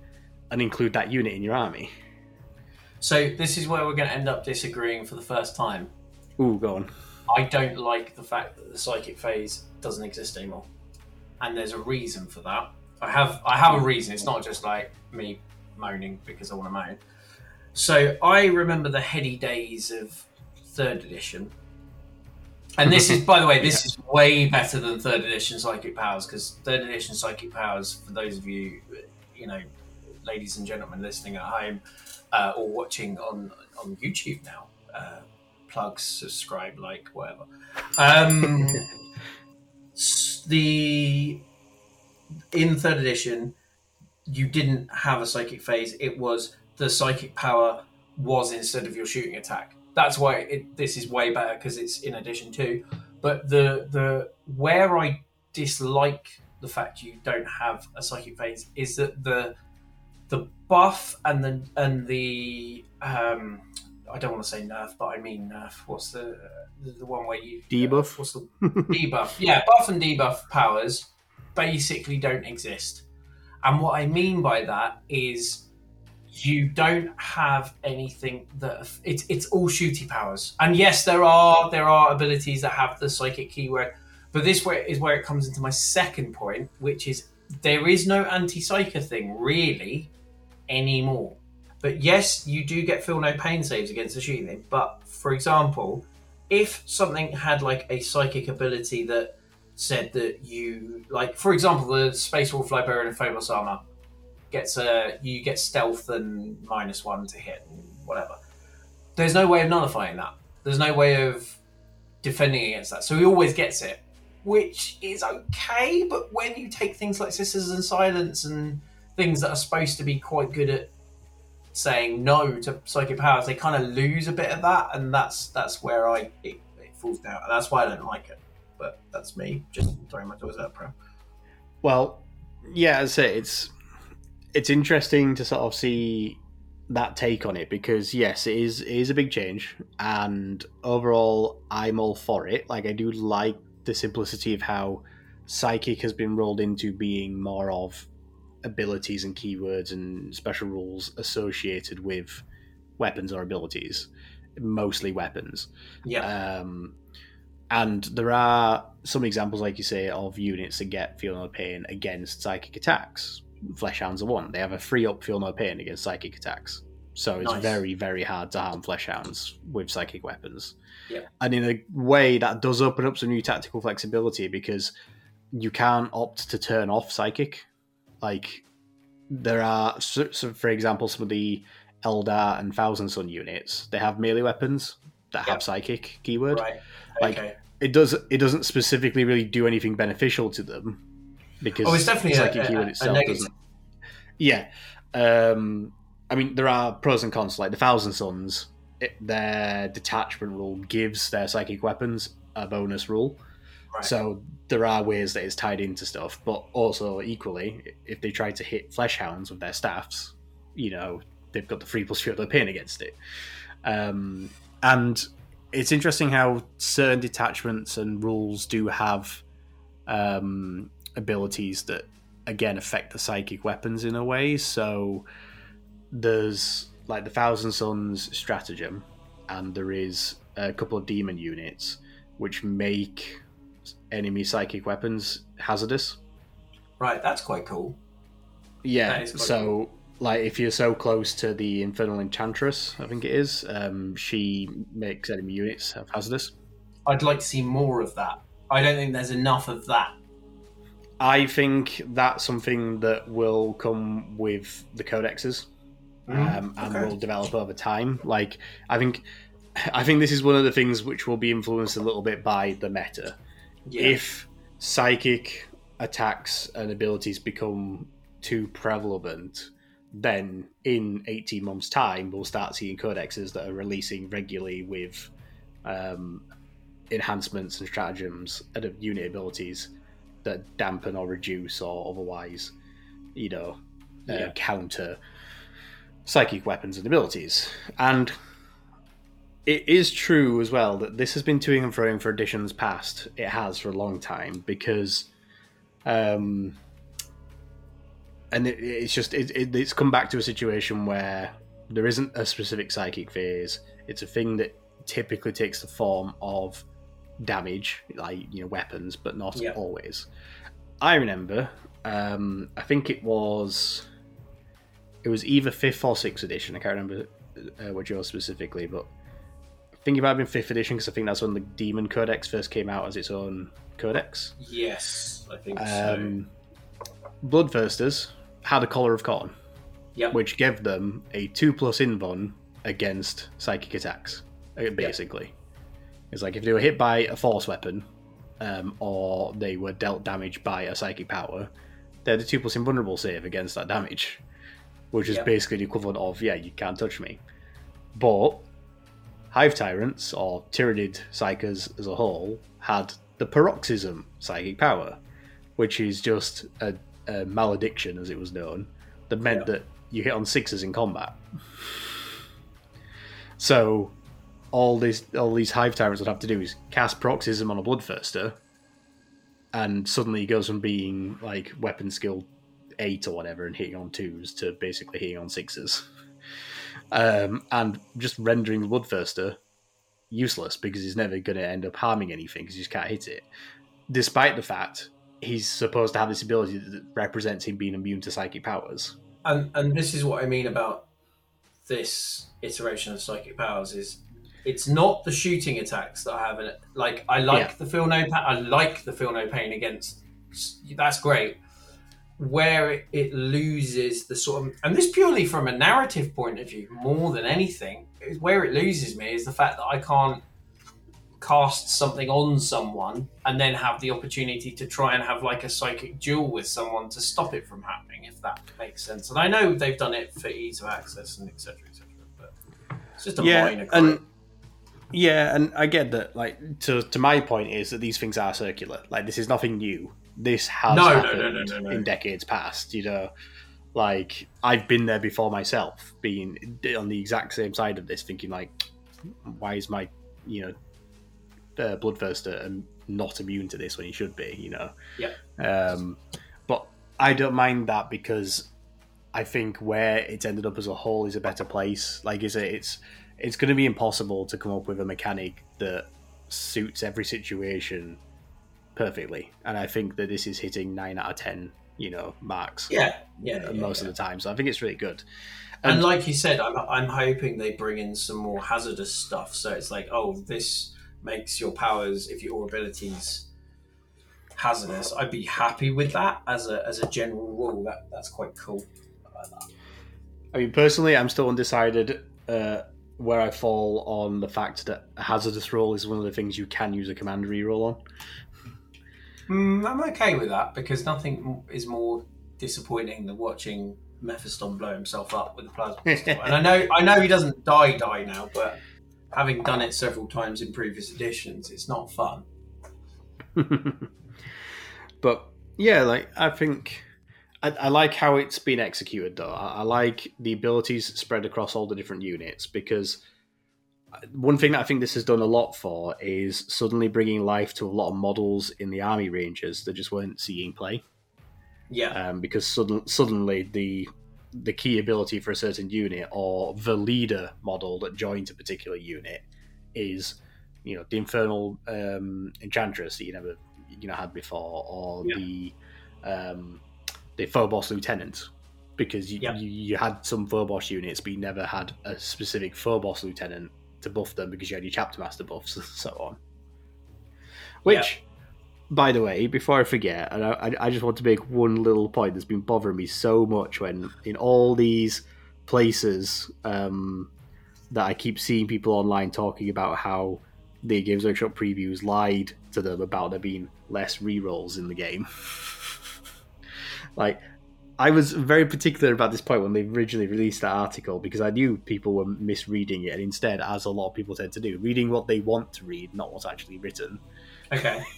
and include that unit in your army. So this is where we're going to end up disagreeing for the first time. Ooh, go on. I don't like the fact that the psychic phase doesn't exist anymore, and there's a reason for that. I have I have a reason. It's not just like me moaning because I want to moan. So I remember the heady days of third edition, and this is, by the way, this *laughs* is way better than third edition psychic powers because third edition psychic powers, for those of you, you know, ladies and gentlemen listening at home uh, or watching on on YouTube now. Uh, plug, subscribe, like, whatever. Um, *laughs* the in third edition, you didn't have a psychic phase. It was the psychic power was instead of your shooting attack. That's why it, this is way better because it's in addition to. But the the where I dislike the fact you don't have a psychic phase is that the the buff and the and the um, I don't want to say nerf, but I mean nerf. What's the the, one where you Debuff? what's the debuff? Yeah, buff and debuff powers basically don't exist. And what I mean by that is you don't have anything that it's it's all shooty powers. And yes, there are there are abilities that have the psychic keyword, but this way is where it comes into my second point, which is there is no anti-psyker thing really anymore. But yes, you do get feel no pain saves against the shooting. But for example, if something had like a psychic ability that said that you like for example the Space Wolf Librarian of Phobos armor gets a you get stealth and minus one to hit whatever. There's no way of nullifying that. There's no way of defending against that. So he always gets it. Which is okay, but when you take things like Sisters of Silence and things that are supposed to be quite good at saying no to psychic powers, they kind of lose a bit of that, and that's that's where I it, it falls down, that's why I don't like it. But that's me, just throwing my toys out, pro. Well, yeah, as I say, it's it's interesting to sort of see that take on it because yes, it is it is a big change, and overall, I'm all for it. Like I do like the simplicity of how psychic has been rolled into being more of abilities and keywords and special rules associated with weapons or abilities, mostly weapons. Yeah, Um, and there are some examples, like you say, of units that get feel no pain against psychic attacks. Fleshhounds are one. They have a free up feel no pain against psychic attacks. So it's Nice. very, very hard to harm fleshhounds with psychic weapons. Yeah. And in a way, that does open up some new tactical flexibility because you can't opt to turn off psychic. Like, there are, so, so for example, some of the Eldar and Thousand Sun units, they have melee weapons that Yeah. have psychic keyword right. like- okay. it does it doesn't specifically really do anything beneficial to them because Oh, it's definitely a- psychic a- keyword a itself negative. doesn't. Yeah, um, I mean there are pros and cons. Like the Thousand Suns, it, their detachment rule gives their psychic weapons a bonus rule. So there are ways that it's tied into stuff, but also equally, if they try to hit fleshhounds with their staffs, you know they've got the free plus three of the pain against it. Um, and it's interesting how certain detachments and rules do have um, abilities that again affect the psychic weapons in a way. So there's like the Thousand Suns stratagem, and there is a couple of demon units which make enemy psychic weapons hazardous. Right, that's quite cool. Yeah. Quite So, like, if you're so close to the Infernal Enchantress, I think it is, um, she makes enemy units have hazardous. I'd like to see more of that. I don't think there's enough of that. I think that's something that will come with the codexes um, and okay. will develop over time. Like, I think I think this is one of the things which will be influenced a little bit by the meta. Yeah. If psychic attacks and abilities become too prevalent, then in 18 months' time, we'll start seeing codexes that are releasing regularly with um, enhancements and stratagems and unit abilities that dampen or reduce or otherwise, you know, uh, Yeah. counter psychic weapons and abilities. And it is true as well that this has been toing and froing for editions past. It has for a long time because, um, and it, it's just it, it, it's come back to a situation where there isn't a specific psychic phase. It's a thing that typically takes the form of damage, like you know weapons, but not Yeah. always. I remember, um, I think it was, it was either fifth or sixth edition. I can't remember uh, what yours specifically, but I think it might have been fifth edition because I think that's when the Demon Codex first came out as its own codex. Yes, I think Um, Bloodthirsters had a collar of Khorne, Yep. which gave them a two plus invuln against psychic attacks. uh, Basically, it's like if they were hit by a force weapon, um, or they were dealt damage by a psychic power, they're the two plus invulnerable save against that damage, which is Yep. basically the equivalent of yeah, you can't touch me. But Hive Tyrants or Tyranid Psykers as a whole had the Paroxysm psychic power, which is just a, a malediction, as it was known, that meant Yeah. that you hit on sixes in combat. So all these all these hive tyrants would have to do is cast paroxysm on a bloodthirster, and suddenly he goes from being like weapon skill eight or whatever and hitting on twos to basically hitting on sixes. Um, and just rendering the bloodthirster useless because he's never going to end up harming anything because he just can't hit it. Despite the fact he's supposed to have this ability that represents him being immune to psychic powers. and and this is what I mean about this iteration of psychic powers is it's not the shooting attacks that I have in it. Like I like Yeah. the feel no pain. I like the feel no pain against. That's great. Where it, it loses the sort of and this purely from a narrative point of view more than anything is where it loses me is the fact that I can't cast something on someone and then have the opportunity to try and have like a psychic duel with someone to stop it from happening if that makes sense and i know they've done it for ease of access and etc etc but it's just a minor and yeah, and I get that. Like to to my point is that these things are circular. Like this is nothing new. This has No, no, no, happened no, no, no. in decades past. You know, like I've been there before myself, being on the exact same side of this, thinking like, why is my you know, uh, bloodthirster um, not immune to this when he should be? You know. Yeah. Um, but I don't mind that because I think where it's ended up as a whole is a better place. Like, is it? It's it's going to be impossible to come up with a mechanic that suits every situation perfectly, and I think that this is hitting nine out of ten, you know, marks yeah yeah, uh, yeah, most yeah. of the time. So I think it's really good. and, And- like you said I'm, I'm hoping they bring in some more hazardous stuff so it's like oh this makes your powers if your abilities hazardous i'd be happy with that as a as a general rule that that's quite cool I like that. I mean, personally, I'm still undecided uh, where I fall on the fact that a hazardous roll is one of the things you can use a command reroll on. Mm, I'm okay with that because nothing is more disappointing than watching Mephiston blow himself up with a plasma *laughs* pistol. and I know, I know he doesn't die die now, but having done it several times in previous editions, it's not fun. *laughs* but yeah, like I think I, I like how it's been executed though. I, I like the abilities spread across all the different units because one thing that I think this has done a lot for is suddenly bringing life to a lot of models in the army ranges that just weren't seeing play. Yeah, um, because sudden, suddenly the the key ability for a certain unit or the leader model that joins a particular unit is you know the infernal um, enchantress that you never you know had before or Yeah. the um, the phobos lieutenant because you, Yeah. you you had some phobos units but you never had a specific phobos lieutenant to buff them because you had your chapter master buffs and so on which by the way, before I forget, and I, I- I just want to make one little point that's been bothering me so much when in all these places um, that I keep seeing people online talking about how the Games Workshop previews lied to them about there being less rerolls in the game. *laughs* like, I was very particular about this point when they originally released that article because I knew people were misreading it, and instead, as a lot of people tend to do, reading what they want to read, not what's actually written. Okay. *laughs*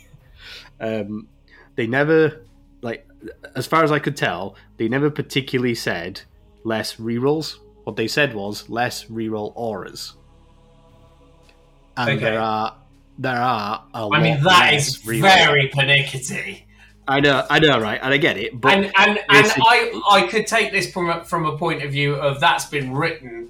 Um, they never, like, as far as I could tell, they never particularly said less rerolls. What they said was less reroll auras. And Okay. there are there are a I mean, that is very pernickety. I know, I know, right? And I get it, but and and, and I I could take this from a, from a point of view of that's been written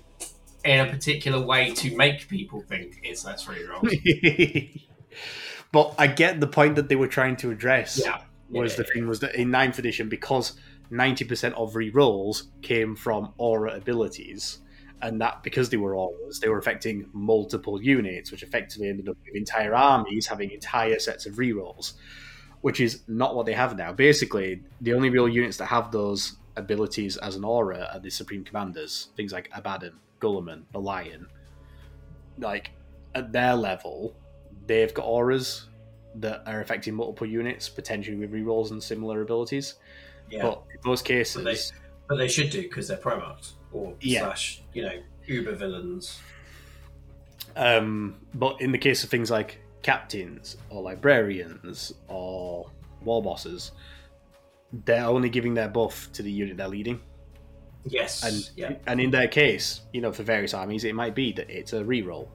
in a particular way to make people think it's less free rolls. *laughs* but I get the point that they were trying to address. yeah. was Yeah, the thing was that in ninth edition because ninety percent of re-rolls came from aura abilities, and that because they were auras, they were affecting multiple units, which effectively ended up with entire armies having entire sets of re-rolls, which is not what they have now. Basically, the only real units that have those abilities as an aura are the supreme commanders, things like Abaddon, Guilliman, the Lion. Like at their level, they've got auras that are affecting multiple units, potentially with rerolls and similar abilities. yeah. But in most cases, But they, but they should do because they're Primarchs or Yeah. slash you know uber villains. um, but in the case of things like captains or librarians or war bosses, they're only giving their buff to the unit they're leading. Yes. And yeah. and in their case, you know, for various armies, it might be that it's a reroll,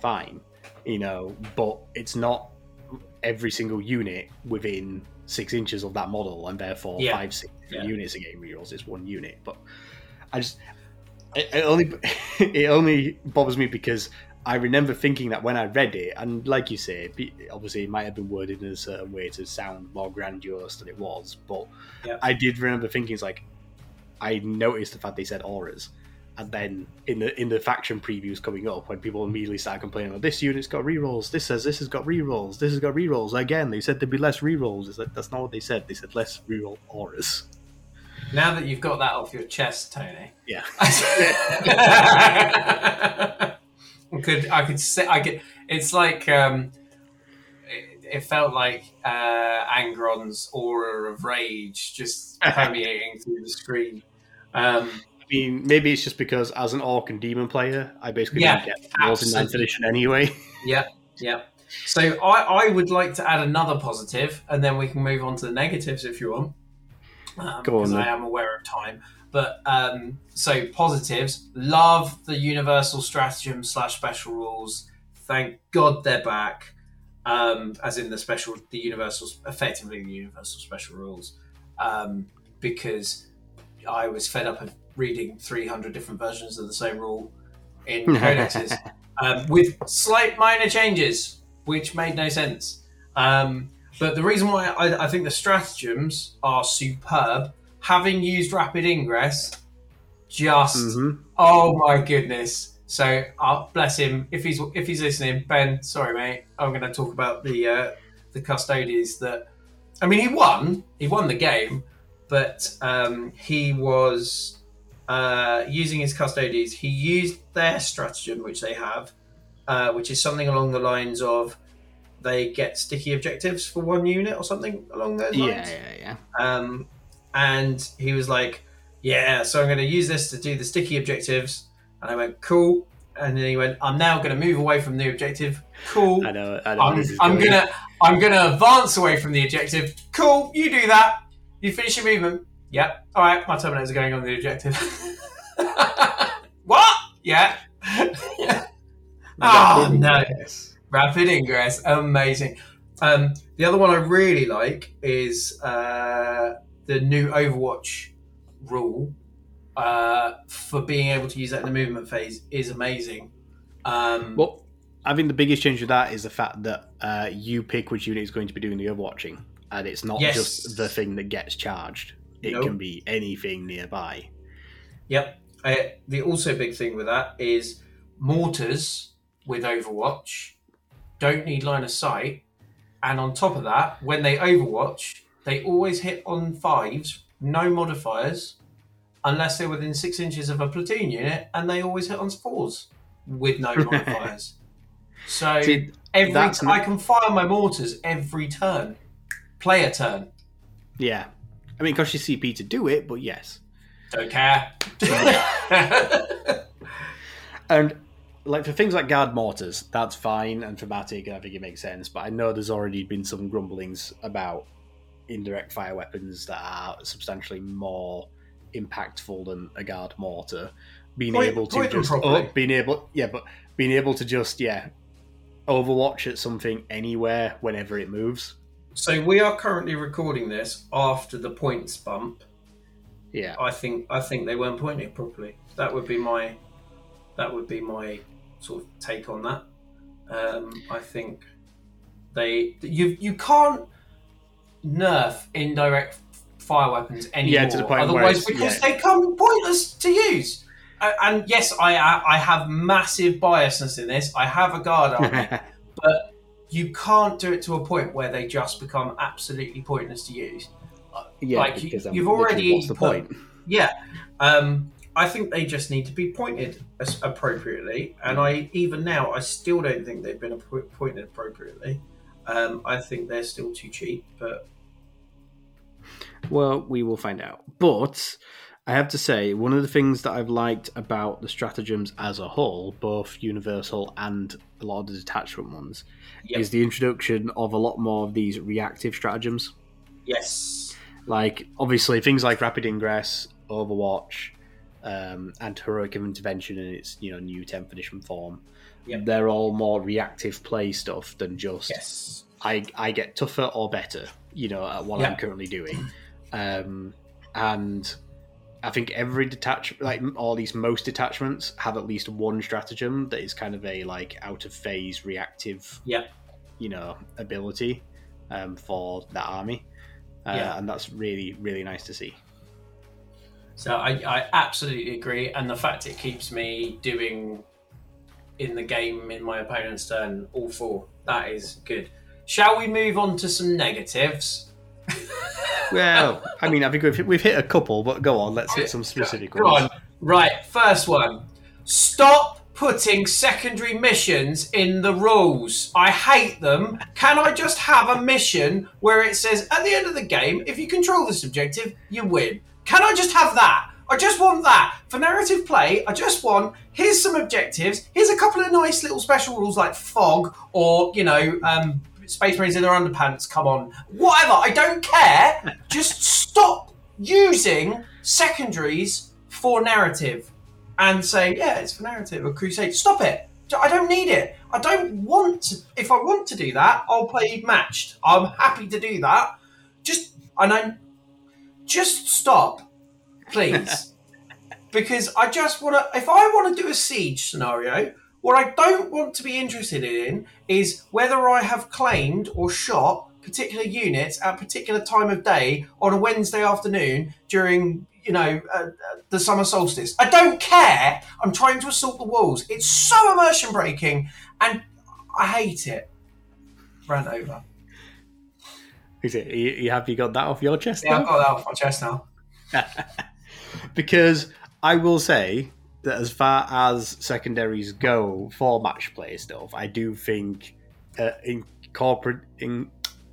fine, you know, but it's not every single unit within six inches of that model, and therefore Yeah. five, six Yeah. units are getting rerolls. It's one unit, but I just it, it only *laughs* it only bothers me because I remember thinking that when I read it, and like you say, obviously it might have been worded in a certain way to sound more grandiose than it was, but Yeah. I did remember thinking it's like I noticed the fact they said auras, and then in the in the faction previews coming up, when people immediately started complaining, "Oh, this unit's got rerolls. This says this has got rerolls. This has got rerolls." Again, they said there'd be less rerolls. It's like that's not what they said. They said less reroll auras. Now that you've got that off your chest, Tony, Yeah. *laughs* *laughs* Could I could say I could. It's like um, it, it felt like uh, Angron's aura of rage just *laughs* permeating through the screen. Um, I mean, maybe it's just because as an Ork and demon player, I basically Yeah, didn't get rules in ninth edition anyway. *laughs* yeah, yeah. So I, I would like to add another positive, and then we can move on to the negatives if you want. Um, Go on, because I am aware of time. But um, so positives, love the universal stratagem slash special rules. Thank God they're back. Um, as in the special, the universal, effectively the universal special rules, um, because I was fed up of reading 300 different versions of the same rule in *laughs* codexes um, with slight minor changes, which made no sense. Um, but the reason why I, I think the stratagems are superb, having used rapid ingress, just Mhm. oh my goodness. So uh, bless him if he's if he's listening, Ben. Sorry, mate. I'm going to talk about the uh, the Custodes that. I mean, he won. He won the game, but um, he was uh, using his Custodes. He used their stratagem, which they have, uh, which is something along the lines of they get sticky objectives for one unit or something along those lines. Yeah, yeah, yeah. Um, and he was like, "Yeah, so I'm going to use this to do the sticky objectives." And I went, "Cool." And then he went, "I'm now going to move away from the objective." Cool. I know. I know I'm, this I'm going. gonna I'm gonna advance away from the objective. Cool, you do that. You finish your movement. Yep. All right, my terminators are going on the objective. *laughs* what? Yeah. oh no. Yes. Rapid ingress, amazing. Um, the other one I really like is uh, the new Overwatch rule uh, for being able to use that in the movement phase is amazing. Um, Well, I think the biggest change with that is the fact that uh, you pick which unit is going to be doing the overwatching, and it's not Yes. just the thing that gets charged. It Nope. can be anything nearby. Yep. Uh, the also big thing with that is mortars with Overwatch don't need line of sight, and on top of that, when they Overwatch, they always hit on fives, no modifiers, unless they're within six inches of a platoon unit, and they always hit on fours. with no modifiers. so See, every that's t- not- I can fire my mortars every turn, player turn. Yeah. I mean, it costs you CP to do it, but yes. Don't care. *laughs* *laughs* And like for things like guard mortars, that's fine, and for Matic, I think it makes sense. But I know there's already been some grumblings about indirect fire weapons that are substantially more impactful than a guard mortar. Being Point- able to just oh, being able, yeah, but being able to just yeah, overwatch at something anywhere whenever it moves. so we are currently recording this after the points bump. Yeah, I think I think they weren't pointing it properly. That would be my that would be my sort of take on that. Um, I think they you you can't nerf indirect fire weapons anymore. Yeah, to the point otherwise it's- because yeah. they come pointless to use. Uh, and yes, I I have massive biasness in this. I have a guard army, *laughs* but you can't do it to a point where they just become absolutely pointless to use. yeah. like, you- you've already What's the put- point? Yeah, um, I think they just need to be pointed as appropriately, and I even now I still don't think they've been pointed appropriately. Um, I think they're still too cheap, but Well, we will find out. But I have to say, one of the things that I've liked about the stratagems as a whole, both universal and a lot of the detachment ones, Yep. is the introduction of a lot more of these reactive stratagems. yes, Like, obviously, things like Rapid Ingress, Overwatch, um, and Heroic of Intervention in its you know new 10th edition form. Yep. They're all more reactive play stuff than just yes, I I get tougher or better, you know, at what I'm currently doing. Um, and I think every detachment, like all these most detachments, have at least one stratagem that is kind of a like out of phase reactive, Yeah. you know, ability um, for that army. Uh, Yeah. and that's really really nice to see. So I, I absolutely agree, and the fact it keeps me doing in the game in my opponent's turn all four that is good. Shall we move on to some negatives? *laughs* Well, I mean, I think we've, we've hit a couple, but go on, let's hit some specific Go ones. on. Right, first one. Stop putting secondary missions in the rules. I hate them. Can I just have a mission where it says at the end of the game, if you control this objective, you win? Can I just have that? I just want that. For narrative play, I just want here's some objectives, here's a couple of nice little special rules like fog or, you know, um, Space Marines in their underpants, come on. Whatever, I don't care. Just stop using secondaries for narrative and say, yeah, it's for narrative or crusade. Stop it. I don't need it. I don't want to. If I want to do that, I'll play matched. I'm happy to do that. Just, and I just stop, please. *laughs* because I just want to, if I want to do a siege scenario, what I don't want to be interested in is whether I have claimed or shot particular units at a particular time of day on a Wednesday afternoon during, you know, uh, uh, the summer solstice. I don't care. I'm trying to assault the walls. It's so immersion breaking, and I hate it. Rant over. Is it? Are you, you happy you got that off your chest? Yeah, now? I've got that off my chest now. *laughs* because I will say that as far as secondaries go for match play stuff, I do think uh, incorporating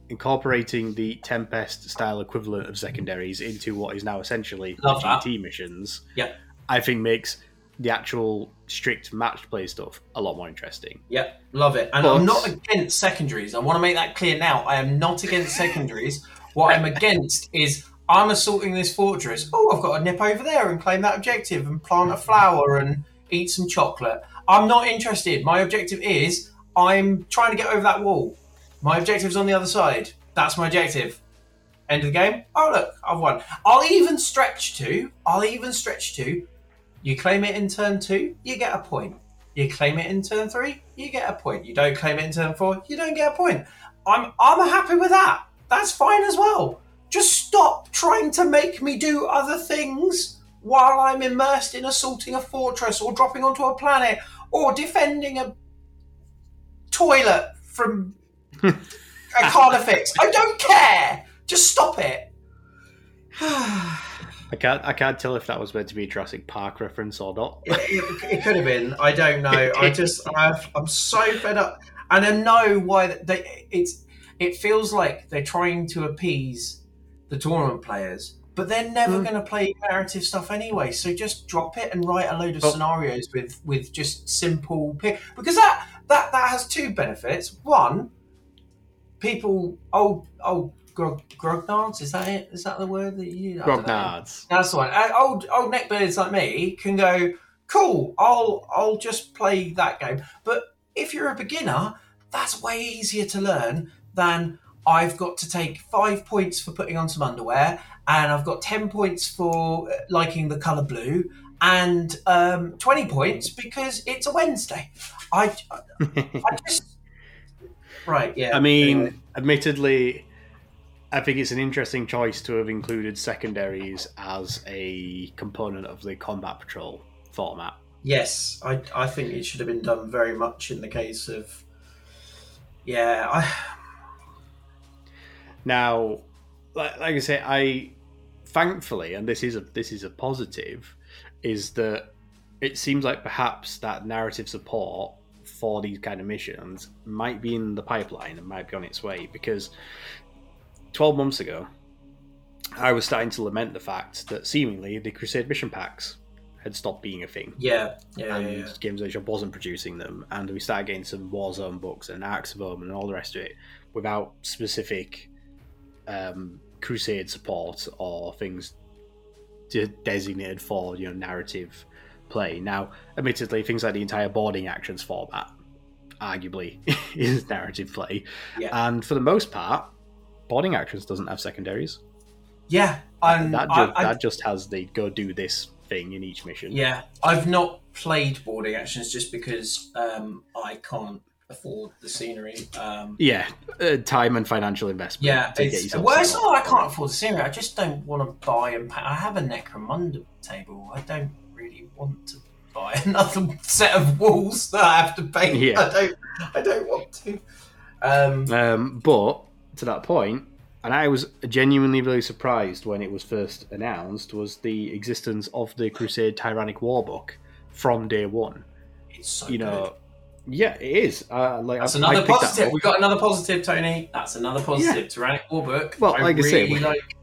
incorporating the Tempest style equivalent of secondaries into what is now essentially Love that. GT missions, Yep. I think makes the actual strict match play stuff a lot more interesting. Yep, love it. And But- I'm not against secondaries. I want to make that clear now. I am not against secondaries. what I'm *laughs* against is I'm assaulting this fortress. Oh, I've got to nip over there and claim that objective and plant a flower and eat some chocolate. I'm not interested. My objective is I'm trying to get over that wall. My objective's on the other side. That's my objective. End of the game. Oh look, I've won. I'll even stretch to. I'll even stretch to. You claim it in turn two, you get a point. You claim it in turn three, you get a point. You don't claim it in turn four, you don't get a point. I'm I'm happy with that. That's fine as well. Just stop trying to make me do other things while I'm immersed in assaulting a fortress or dropping onto a planet or defending a toilet from a *laughs* carnifex. I don't care. Just stop it. *sighs* I can't. I can't tell if that was meant to be a Jurassic Park reference or not. It, it, it could have been. I don't *laughs* know. I just, I've, I'm so fed up, and I know why they. It's. It feels like they're trying to appease the tournament players, but they're never Mm. going to play narrative stuff anyway. So just drop it and write a load of Oh. scenarios with with just simple pick because that that that has two benefits. One, people old old grog, grognards is that it? Is that the word that you? Grognards. That's the one. Uh, old old neckbeards like me can go, cool. I'll I'll just play that game. But if you're a beginner, that's way easier to learn than I've got to take five points for putting on some underwear, and I've got ten points for uh, liking the color blue, and um, twenty points because it's a Wednesday. I I just *laughs* right yeah. I mean, Anyway. admittedly, I think it's an interesting choice to have included secondaries as a component of the combat patrol format. Yes, I, I think it should have been done very much in the case of. Yeah, I, Now, like, like I say, I thankfully, and this is a this is a positive, is that it seems like perhaps that narrative support for these kind of missions might be in the pipeline and might be on its way because 12 months ago I was starting to lament the fact that seemingly the Crusade mission packs had stopped being a thing yeah, yeah, and yeah, yeah. Games Workshop wasn't producing them, and we started getting some Warzone books and Arks of Omen and all the rest of it without specific um, Crusade support or things de- designated for you know narrative play. Now, admittedly, things like the entire boarding actions format arguably *laughs* is narrative play, Yeah. and for the most part, boarding actions doesn't have secondaries. Yeah, and that, I, I- that just has the go do this thing in each mission. yeah, I've not played boarding actions just because um, I can't afford the scenery. Um, Yeah, uh, time and financial investment. yeah, it's well, it's not that I can't afford the scenery. I just don't want to buy and pay. I have a Necromunda table. I don't really want to buy *laughs* another set of walls that I have to paint. Yeah. I don't. I don't want to. Um, Um, but to that point, and I was genuinely really surprised when it was first announced, was the existence of the Crusade Tyrannic War book from day one. it's so you good. Yeah, it is. Uh, like That's I- I another that positive. book. We've got another positive, Tony. That's another positive. Tyrannic War book. Well, like I say, really we- like.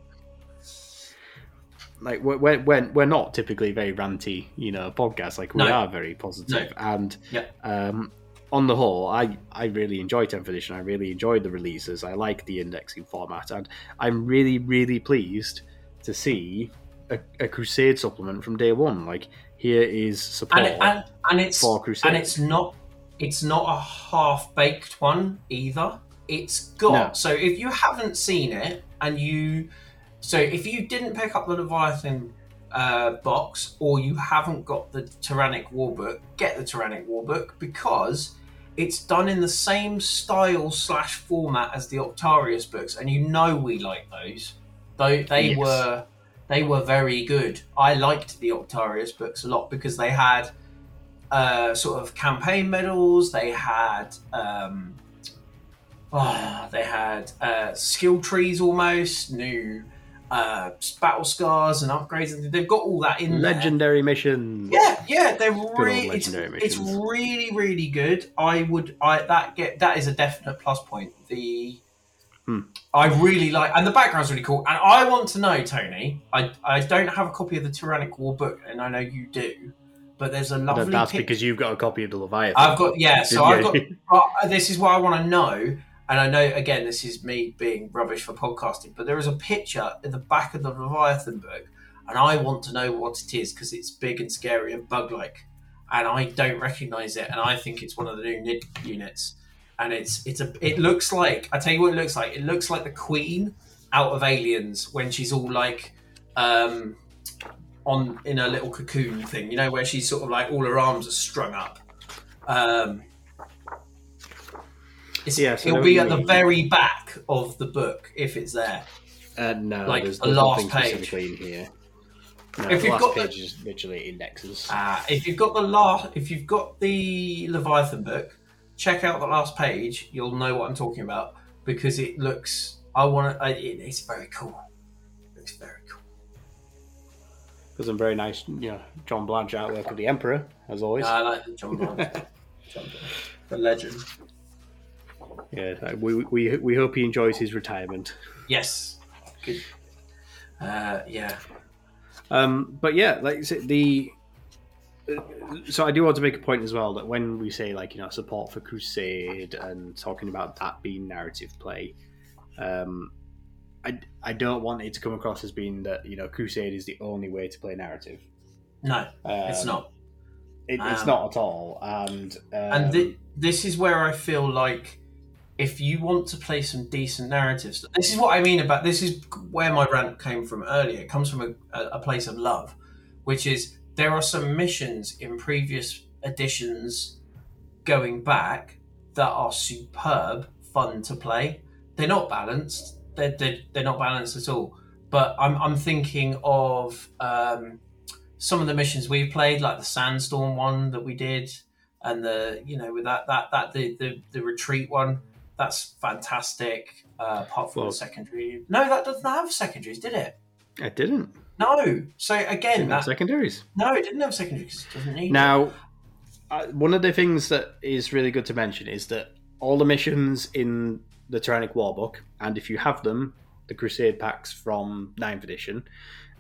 like we're, we're, we're not typically very ranty, you know, podcast. Like we No. are very positive, and Yeah. um, on the whole, I I really enjoy 10th edition. I really enjoyed the releases. I like the indexing format, and I'm really really pleased to see a, a Crusade supplement from day one. Like here is support And, and and it's for Crusade. and it's not it's not a half baked one either. It's got No. so if you haven't seen it and you so if you didn't pick up the Leviathan uh, box or you haven't got the Tyrannic War book, get the Tyrannic War book because it's done in the same style slash format as the Octarius books, and you know we like those. Though they Yes. were they were very good. I liked the Octarius books a lot because they had uh, sort of campaign medals. They had um, oh, they had uh, skill trees almost new uh, battle scars and upgrades. and They've got all that in there. legendary missions. Yeah, yeah, they're really it's, it's really really good. I would I that get that is a definite plus point. The Hmm. I really like and the background's really cool. And I want to know, Tony. I I don't have a copy of the Tyrannic War book, and I know you do. But there's a lovely. That- that's pic- because you've got a copy of the Leviathan. I've got yeah. So I've got. this is what I want to know, and I know again this is me being rubbish for podcasting, but there is a picture in the back of the Leviathan book, and I want to know what it is because it's big and scary and bug-like, and I don't recognise it, and I think it's one of the new NID units, and it's it's a it looks like I tell you what it looks like. It looks like the Queen out of Aliens when she's all like. um on in a little cocoon thing, you know, where she's sort of like all her arms are strung up. Um, it's, Yeah, so it'll be at the mean. very back of the book if it's there. Uh, no, Like there's, the there's last nothing page. specifically in here. No, If the you've last got the- is literally indexes. Uh, if you've got the last, if you've got the Leviathan book, check out the last page. You'll know what I'm talking about because it looks. I want to. It, it's very cool. It looks very cool. There's some very nice, you know, John Blanche artwork of the Emperor, as always. I like the John Blanche. *laughs* John Blanche. The legend. yeah, we, we we hope he enjoys his retirement. Yes. Good. Uh, yeah. Um, but yeah, like said, the uh, so I do want to make a point as well that when we say like you know support for Crusade and talking about that being narrative play, um, I I don't want it to come across as being that you know Crusade is the only way to play narrative. No, Um, it's not. It, it's Um, not at all, and um, And thi- this is where I feel like if you want to play some decent narratives, this is what I mean about this is where my rant came from earlier. It comes from a, a place of love, which is there are some missions in previous editions going back that are superb, fun to play. They're not balanced. They're, they're, they're not balanced at all. But I'm, I'm thinking of um, some of the missions we've played, like the Sandstorm one that we did, and the you know with that that that the the, the retreat one. That's fantastic. Uh, apart from Well- the secondary, no, that doesn't have secondaries, did it? I didn't. No. So again, Didn't have that, secondaries. no, it didn't have secondaries because it doesn't need. it. Now, uh, one of the things that is really good to mention is that all the missions in the Tyrannic War book, and if you have them, the Crusade packs from 9th edition,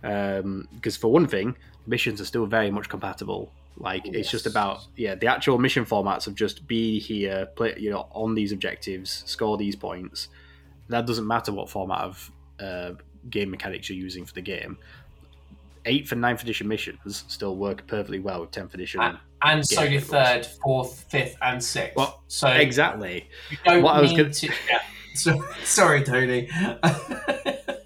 because for one thing, missions are still very much compatible. Like it's just about yeah, the actual mission formats of just be here, play you know on these objectives, score these points. That doesn't matter what format of uh, game mechanics you're using for the game. Eighth and 9th edition missions still work perfectly well with tenth edition. Ah, and so Yeah, do of course. third, fourth, fifth, and sixth. Well, so exactly. you don't what I was need gonna- to. Yeah. *laughs* So, sorry, Tony.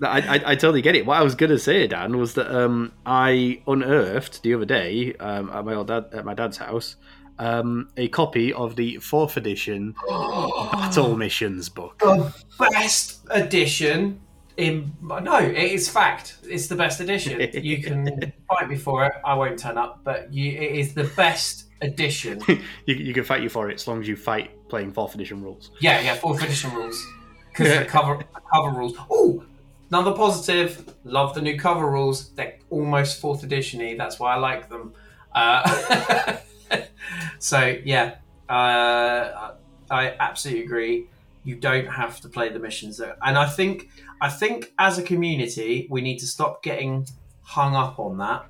No, I, I, I totally get it. What I was going to say, Dan, was that um, I unearthed the other day um, at my old dad, at my dad's house um, a copy of the fourth edition *gasps* Battle Missions book. the best edition in no it is fact. It's the best edition. You can *laughs* fight me for it. I won't turn up but you, it is the best edition. *laughs* You, you can fight you for it as long as you fight playing fourth edition rules. yeah yeah fourth edition rules. Because the cover the cover rules. Oh another positive. Love the new cover rules. They're almost fourth edition-y. That's why i like them. Uh, *laughs* so yeah uh, i absolutely agree. You don't have to play the missions there and i think i think as a community we need to stop getting hung up on that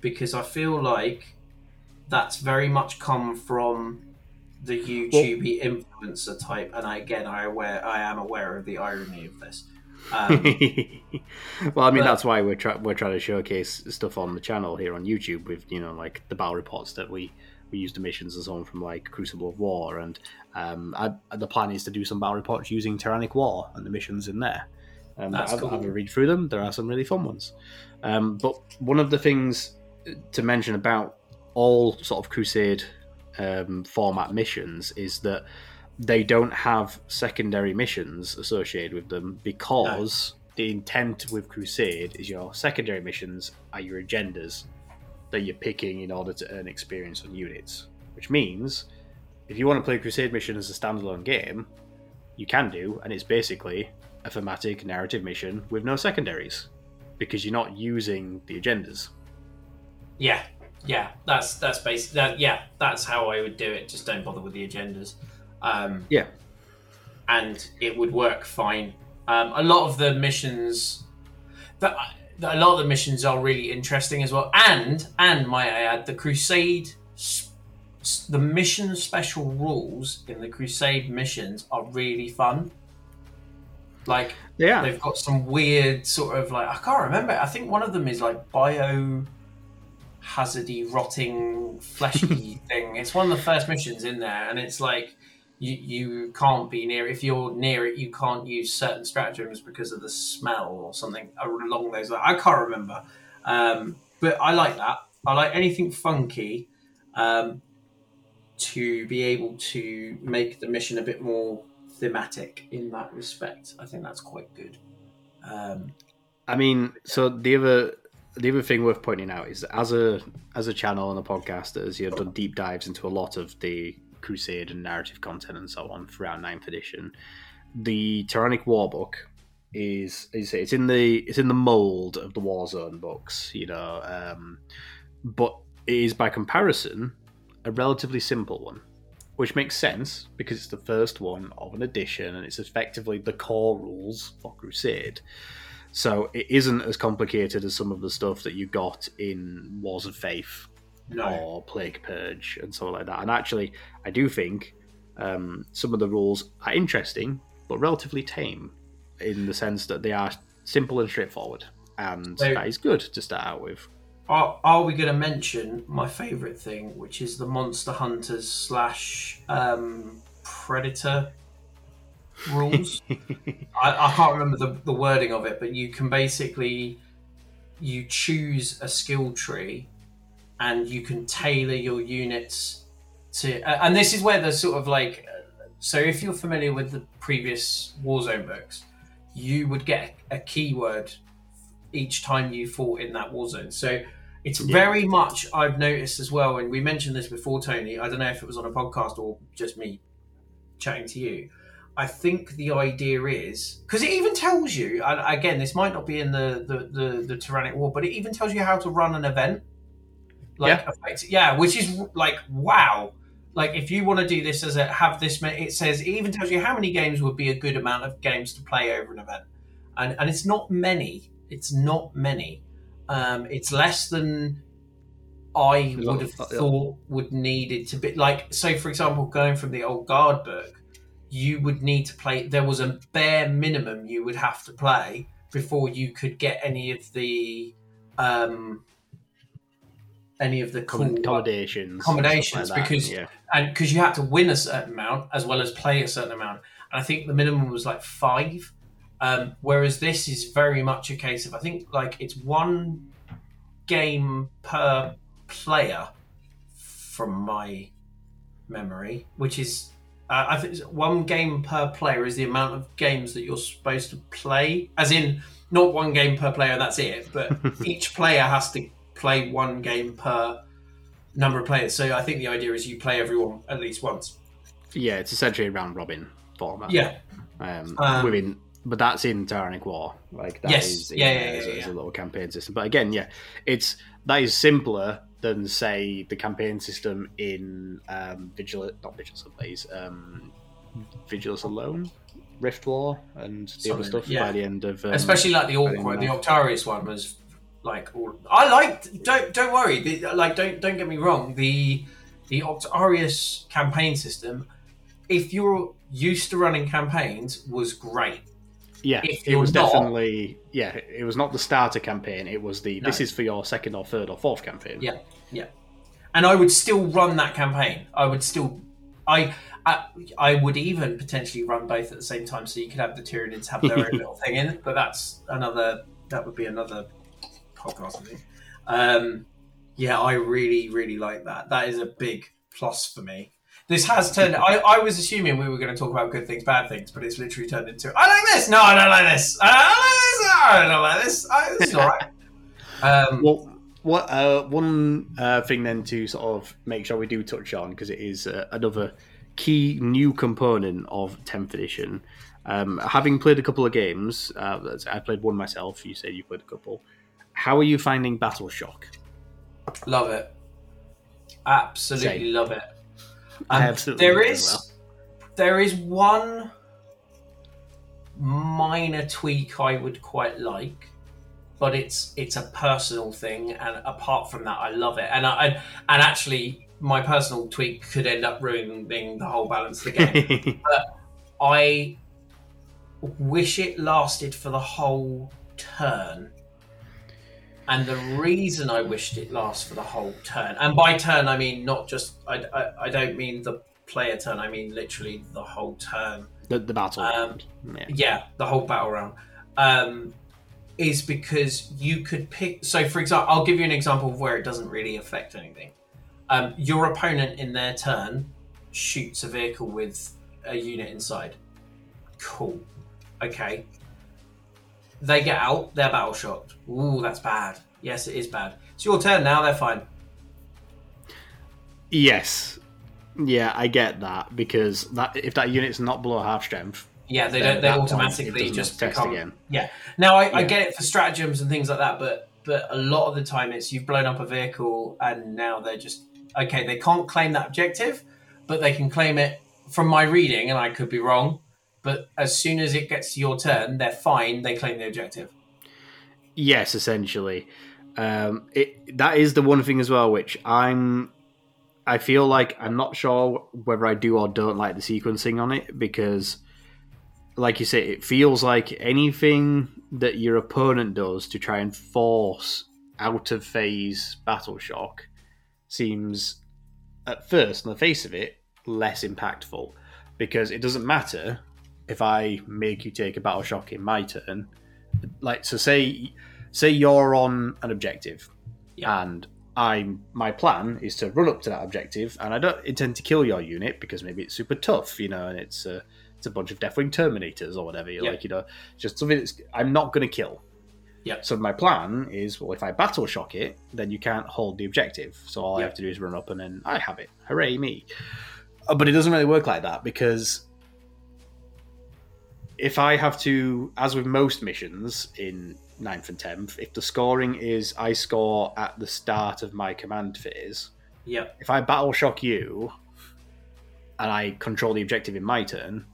because i feel like that's very much come from the youtube influencer type. And I, again i aware i am aware of the irony of this. Um, *laughs* well, I mean but- that's why we're try- we're trying to showcase stuff on the channel here on YouTube with you know like the battle reports that we we use the missions and so on from like Crucible of War. And um, I, the plan is to do some battle reports using Tyrannic War and the missions in there. Um, That's I've, cool. I've a read through them. There are some really fun ones. Um, but one of the things to mention about all sort of Crusade um, format missions is that they don't have secondary missions associated with them because the intent with Crusade is your secondary missions are your agendas that you're picking in order to earn experience on units. Which means if you want to play Crusade mission as a standalone game, you can do, and it's basically a thematic narrative mission with no secondaries because you're not using the agendas. yeah yeah that's that's basic that yeah that's how i would do it just don't bother with the agendas um, Yeah. and it would work fine. Um, a lot of the missions, that a lot of the missions are really interesting as well. And and might I add, the Crusade, the mission special rules in the Crusade missions are really fun. Like Yeah. they've got some weird sort of like I can't remember. I think one of them is like bio hazardy rotting fleshy *laughs* thing. It's one of the first missions in there, and it's like you you can't be near. If you're near it, you can't use certain stratagems because of the smell or something along those. lines. I can't remember, um, but I like that. I like anything funky. Um, to be able to make the mission a bit more thematic in that respect, I think that's quite good. Um, I mean, so the other the other thing worth pointing out is as a as a channel and a podcast that has you know, done deep dives into a lot of the Crusade and narrative content and so on throughout ninth edition, the Tyrannic War book is is it's in the it's in the mold of the Warzone books, you know, um, but it is by comparison a relatively simple one, which makes sense because it's the first one of an edition and it's effectively the core rules for Crusade. So it isn't as complicated as some of the stuff that you got in Wars of Faith No. or Plague Purge and so like that. And actually, I do think um, some of the rules are interesting, but relatively tame in the sense that they are simple and straightforward. And So- that is good to start out with. Are, are we going to mention my favourite thing, which is the Monster Hunters slash um, Predator rules? *laughs* I, I can't remember the, the wording of it, but you can basically you choose a skill tree, and you can tailor your units to. uh, And this is where the sort of like, so if you're familiar with the previous Warzone books, you would get a keyword each time you fought in that war zone. So it's Yeah. very much I've noticed as well, and we mentioned this before, Tony. I don't know if it was on a podcast or just me chatting to you. I think the idea is because it even tells you, and again, this might not be in the the, the the Tyrannic War, but it even tells you how to run an event. Like, Yeah. yeah, which is like wow. Like, if you want to do this as a have this, it says it even tells you how many games would be a good amount of games to play over an event, and and it's not many. It's not many. Um, it's less than I would have thought would needed to be. Like, so for example, going from the old guard book, you would need to play. There was a bare minimum you would have to play before you could get any of the um, any of the cool accommodations, accommodations, like because- yeah, and because you had to win a certain amount as well as play a certain amount. And I think the minimum was like five. Um, whereas this is very much a case of I think like it's one game per player from my memory, which is uh, I think one game per player is the amount of games that you're supposed to play, as in not one game per player. That's it, but *laughs* each player has to play one game per number of players. So I think the idea is you play everyone at least once. yeah, it's essentially a round robin format. Yeah, um, Um, within, but that's in Tyrannic War. Like that Yes. is Yeah, yeah, as, yeah, as yeah. a little campaign system. But again, yeah, it's that is simpler than say the campaign system in um, Vigilus, not Vigilus Ablaze, um, Vigilus Alone, Rift War, and the other stuff yeah. by the end of um, especially like the awkward, the. Octarius one was like all. I liked. Don't don't worry. The, like don't don't get me wrong. The the Octarius campaign system, if you're used to running campaigns, was great. Yeah, it was not- definitely yeah. It was not the starter campaign. It was the No. this is for your second or third or fourth campaign. Yeah, yeah. And I would still run that campaign. I would still, I, I, I would even potentially run both at the same time, so you could have the Tyranids have their own *laughs* little thing in. But that's another. That would be another podcast, I think. Um, yeah, I really, really like that. That is a big plus for me. This has turned. I, I was assuming we were going to talk about good things, bad things, but it's literally turned into. I like this. No, I don't like this. I don't like this. I don't like this. I, this all right. *laughs* Um, Well, what uh, one uh, thing then to sort of make sure we do touch on because it is uh, another key new component of 10th edition. Um, having played a couple of games, uh, I played one myself. You said you played a couple. How are you finding Battle Shock? Love it. Absolutely Same. love it. I Um, absolutely there is as there is one minor tweak I would quite like, but it's it's a personal thing, and apart from that, I love it. And I and, and actually, my personal tweak could end up ruining the whole balance of the game. *laughs* I wish it lasted for the whole turn. And the reason I wished it lasts for the whole turn, and by turn I mean not just I, I, I don't mean the player turn, I mean literally the whole turn. the, the battle. Um, round. Yeah. Yeah, the whole battle round. Um, is because you could pick. So, for example, I'll give you an example of where it doesn't really affect anything. Um, your opponent in their turn shoots a vehicle with a unit inside. Cool. Okay. They get out, they're battle shocked. Ooh, that's bad. Yes, it is bad. It's your turn now, they're fine. Yes. Yeah, I get that because that if that unit's not below half strength, Yeah, they don't. They automatically just test become. again. Yeah. Now I, I get it for stratagems and things like that, but but a lot of the time it's you've blown up a vehicle and now they're just okay. They can't claim that objective, but they can claim it from my reading, and I could be wrong. But as soon as it gets to your turn, they're fine. They claim the objective. Yes, essentially. Um, it that is the one thing as well, which I'm. I feel like I'm not sure whether I do or don't like the sequencing on it because, like you say, it feels like anything that your opponent does to try and force out of phase battle shock seems, at first, on the face of it, less impactful because it doesn't matter if I make you take a battle shock in my turn. Like, so say say you're on an objective Yeah. and I'm my plan is to run up to that objective and I don't intend to kill your unit because maybe it's super tough, you know, and it's a it's a bunch of Deathwing Terminators or whatever. Yeah. Like, you know, just something that's I'm not gonna kill. Yeah. So my plan is well if I battle shock it, then you can't hold the objective. So all I have to do is run up and then I have it. Hooray me. Uh, But it doesn't really work like that because if I have to, as with most missions in 9th and 10th, if the scoring is I score at the start of my command phase, Yep. if I battle shock you and I control the objective in my turn,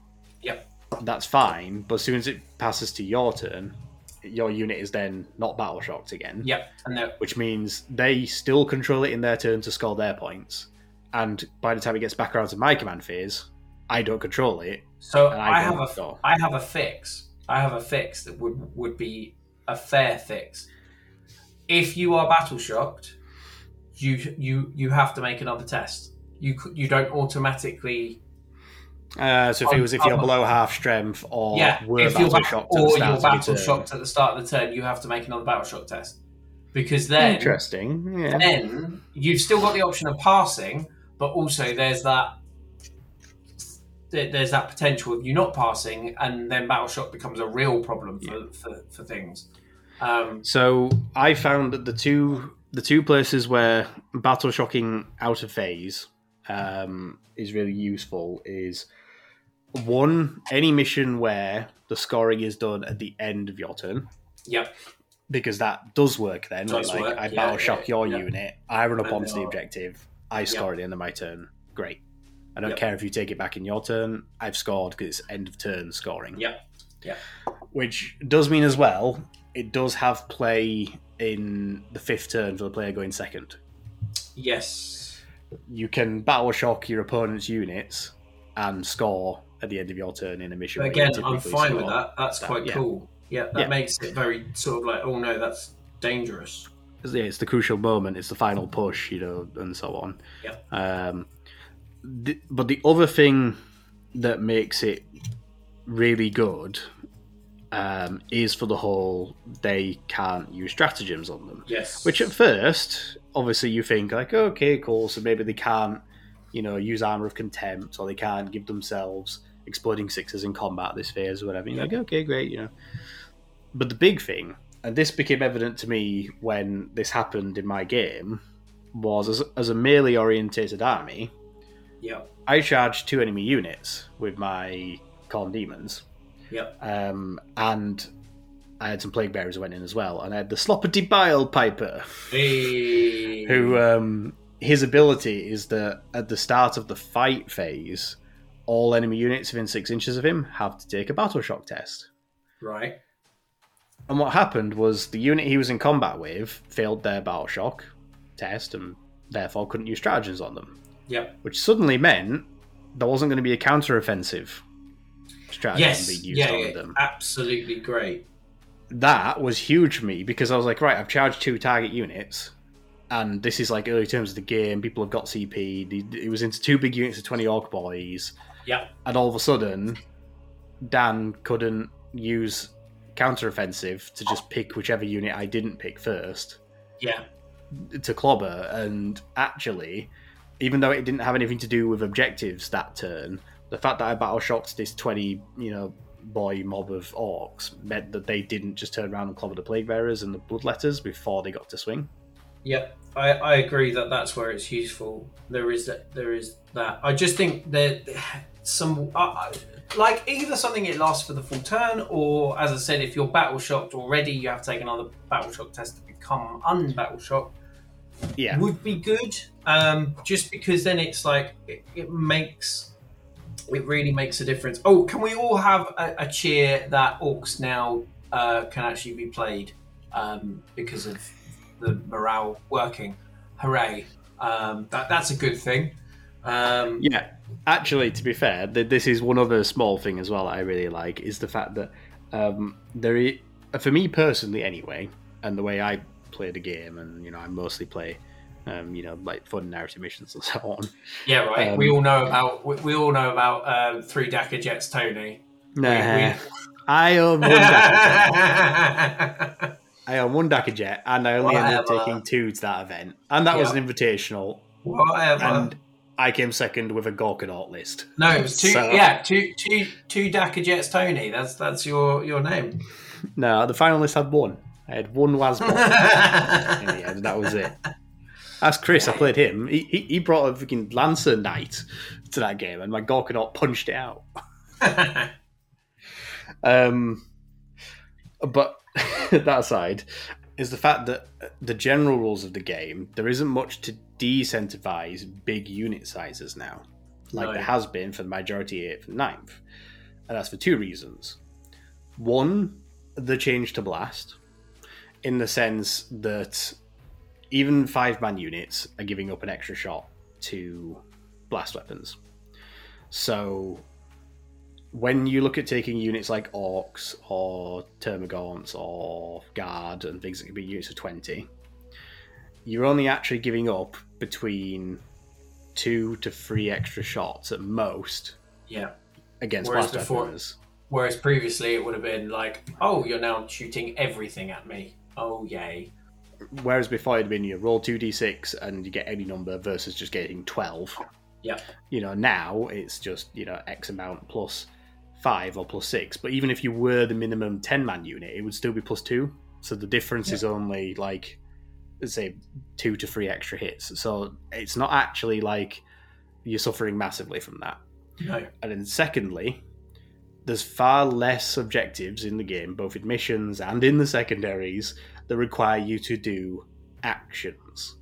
Yep. that's fine. But as soon as it passes to your turn, your unit is then not battle shocked again, Yep. And they're which means they still control it in their turn to score their points. And by the time it gets back around to my command phase, I don't control it, So I, I, have a. I have a fix. I have a fix that would would be a fair fix. If you are battle shocked, you you you have to make another test. You you don't automatically Uh, so if it was if you're um, below half strength or yeah. were If you're battle shocked at or the you're start of battle shocked at the start of the turn, you have to make another battle shock test because then Interesting. Yeah. then you've still got the option of passing, but also there's that there's that potential of you not passing, and then battle shock becomes a real problem for for, for things. Um, So I found that the two the two places where battle shocking out of phase um, is really useful is one any mission where the scoring is done at the end of your turn yep. because that does work then. Does like work, I yeah, battle yeah, shock your yeah. unit, I run up And onto the objective, I score at the end of my turn. Great. I don't Yep. care if you take it back in your turn. I've scored because it's end of turn scoring. Yep. Yeah. Which does mean as well, it does have play in the fifth turn for the player going second. Yes. You can battle shock your opponent's units and score at the end of your turn in a mission. But again, I'm fine with that. That's that, quite yeah. cool. Yeah, that Yeah. makes it very sort of like, oh no, that's dangerous. yeah, it's the crucial moment. It's the final push, you know, and so on. Yeah. Um, the, but the other thing that makes it really good um, is for the whole they can't use stratagems on them. Yes. Which at first, obviously, you think like, okay, cool. So maybe they can't, you know, use armor of contempt, or they can't give themselves exploding sixes in combat this phase or whatever. You're like, okay, great, you know. But the big thing, and this became evident to me when this happened in my game, was as, as a melee orientated army, yeah. I charged two enemy units with my Khorne Demons. Yep. Um, and I had some Plague Bearers went in as well, and I had the Sloppity Bile Piper Hey. who um, his ability is that at the start of the fight phase, all enemy units within six inches of him have to take a battle shock test. Right. And what happened was the unit he was in combat with failed their battle shock test and therefore couldn't use stratagems on them, Yep. which suddenly meant there wasn't going to be a counter-offensive stratagem Yes. being used Yeah. on yeah, them. Absolutely great. that was huge for me because I was like, right, I've charged two target units, and this is like early terms of the game. People have got CP. It was into two big units of twenty Ork boys, Yep. and all of a sudden, Dan couldn't use counter-offensive to just pick whichever unit I didn't pick first Yeah. to clobber. And actually, even though it didn't have anything to do with objectives that turn, the fact that I battle shocked this twenty, you know, boy mob of Orks meant that they didn't just turn around and clobber the plague bearers and the bloodletters before they got to swing. Yep, I, I agree that that's where it's useful. There is that there is that. I just think that some uh, like either something it lasts for the full turn, or as I said, if you're battle shocked already, you have to take another battle shock test to become unbattle shocked. Yeah. would be good. Um, just because then it's like it, it makes it really makes a difference. Oh, can we all have a, a cheer that Orks now uh, can actually be played um, because of the morale working? Hooray! Um, that, that's a good thing. Um, Yeah, actually, to be fair, th- this is one other small thing as well that I really like is the fact that um, there, i- for me personally, anyway, and the way I play the game, and you know, I mostly play, um, you know, like fun narrative missions and *laughs* so on. Yeah, right. Um, we all know about we, we all know about um, three Dakkajets, Tony. Nah, we- *laughs* I own one jet. *laughs* I own one Dakkajet, and I only ended up taking two to that event, and that was an invitational, Whatever. and I came second with a Gorkanaut list. no, it was two. So- yeah, two, two, two Dakkajets, Tony. That's that's your your name. No, the final list had one. I had one Wasbot. *laughs* in the end, that was it. That's Chris. I played him. He, he, he brought a freaking Lancer Knight to that game, and my Gorkanaut punched it out. *laughs* Um, but *laughs* that aside, is the fact that the general rules of the game there isn't much to decentivize big unit sizes now, like No. there has been for the majority eighth and ninth, and that's for two reasons. One, the change to blast, in the sense that even five man units are giving up an extra shot to blast weapons. So when you look at taking units like Orks or termagants or guard and things that can be units of 20 you're only actually giving up between two to three extra shots at most yeah. against Whereas blast before- weapons Whereas previously it would have been like, oh, you're now shooting everything at me. Oh yay. whereas before it'd been you roll 2d6 and you get any number versus just getting 12 Yeah. you know now it's just you know x amount plus 5 or plus 6 but even if you were the minimum 10 man unit it would still be plus 2 so the difference is only like let's say 2 to 3 extra hits so it's not actually like you're suffering massively from that No. and then secondly there's far less objectives in the game both in missions and in the secondaries that require you to do actions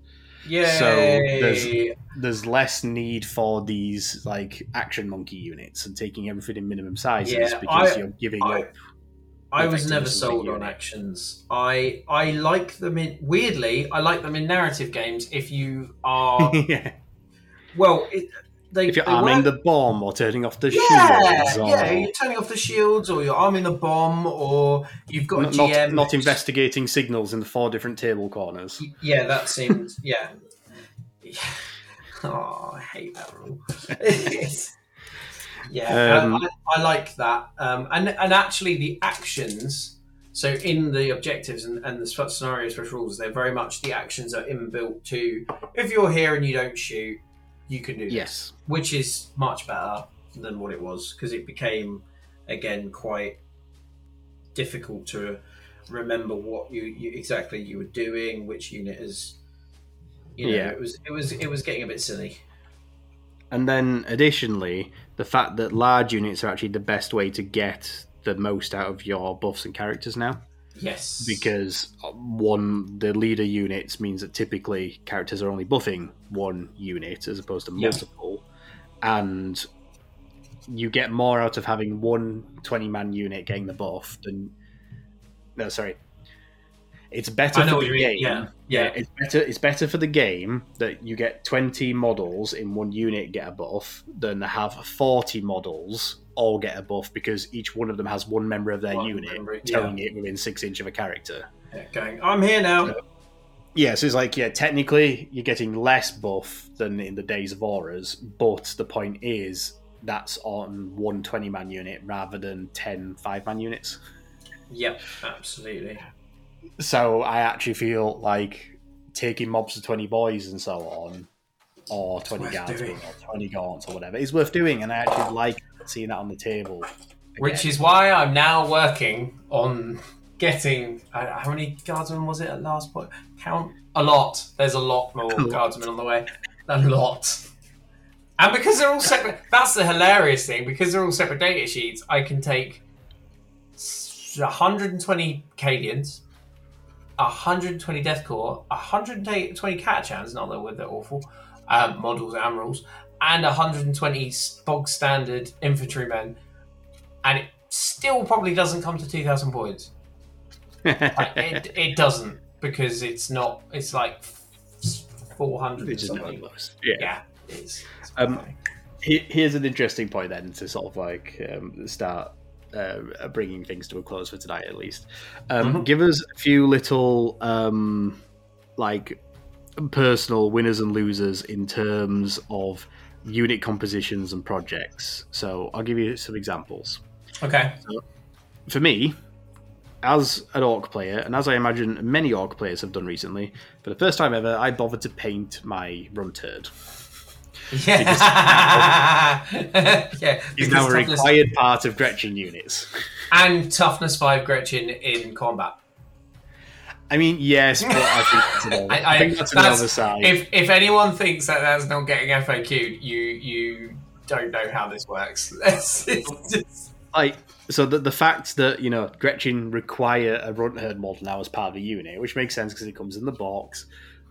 Yeah. So there's- there's less need for these like action monkey units and taking everything in minimum sizes Yeah, because I- you're giving I- up. I was never sold on actions. I I like them in weirdly. I like them in narrative games. If you are *laughs* yeah. well, it, they If you're arming work- the bomb or turning off the yeah, shields, or yeah, you're turning off the shields, or you're arming the bomb, or you've got a not, not, GM. not investigating signals in the four different table corners. Yeah, that seems *laughs* yeah. *sighs* Oh, I hate that rule. *laughs* yeah, Um, I, I like that, um, and and actually the actions. So in the objectives and, and the scenarios for rules, they're very much the actions are inbuilt to. If you're here and you don't shoot, you can do this, Yes. which is much better than what it was because it became again quite difficult to remember what you, you exactly you were doing, which unit is. You know, Yeah. it was it was it was getting a bit silly. And then additionally, the fact that large units are actually the best way to get the most out of your buffs and characters now. Yes, because one the leader units means that typically characters are only buffing one unit as opposed to Yeah. multiple. And you get more out of having one 20 man unit getting the buff than no sorry. It's better I know for what the game mean. Yeah, yeah, it's better it's better for the game that you get 20 models in one unit get a buff than to have 40 models all get a buff because each one of them has one member of their One unit member, towing it within six inch of a character yeah. Going, I'm here now. yeah, so it's like, yeah, technically you're getting less buff than in the days of auras, but the point is that's on one 20 man unit rather than 10 5 man units. Yep, absolutely. So I actually feel like taking mobs of 20 boys and so on, or 20 worth guards, or 20 gaunts or whatever, is worth doing, and I actually like seeing that on the table. Which is why I'm now working on getting. Uh, how many guardsmen was it at last point? Count a lot. There's a lot more A lot. guardsmen on the way. A lot. And because they're all separate, that's the hilarious thing. Because they're all separate data sheets, I can take 120 Cadians, 120 Death Deathcore, 120 Catachans, not that they're awful, um, models and rules, and 120 bog standard infantrymen, and it still probably doesn't come to 2,000 points. *laughs* Like, it, it doesn't because it's not. It's like 400. It's or just not something. close. Yeah. Yeah, it is. It's Um, Here's an interesting point then to sort of like um, start uh, bringing things to a close for tonight, at least. Um, Mhm. Give us a few little um, like personal winners and losers in terms of unit compositions and projects. So I'll give you some examples. okay. For me, as an Ork player, and as I imagine many Ork players have done recently, for the first time ever, I bothered to paint my runtherd. Yeah. *laughs* *laughs* yeah. He's now a required part of Gretchin units. and toughness five Gretchin in combat. I mean, yes, but I think that's another, *laughs* I- I, I- think that's, that's- another side. If if anyone thinks that that's not getting FAQ'd, you you don't know how this works. *laughs* Just- like, so the, the fact that you know Gretchin require a runt herd model now as part of the unit, which makes sense because it comes in the box,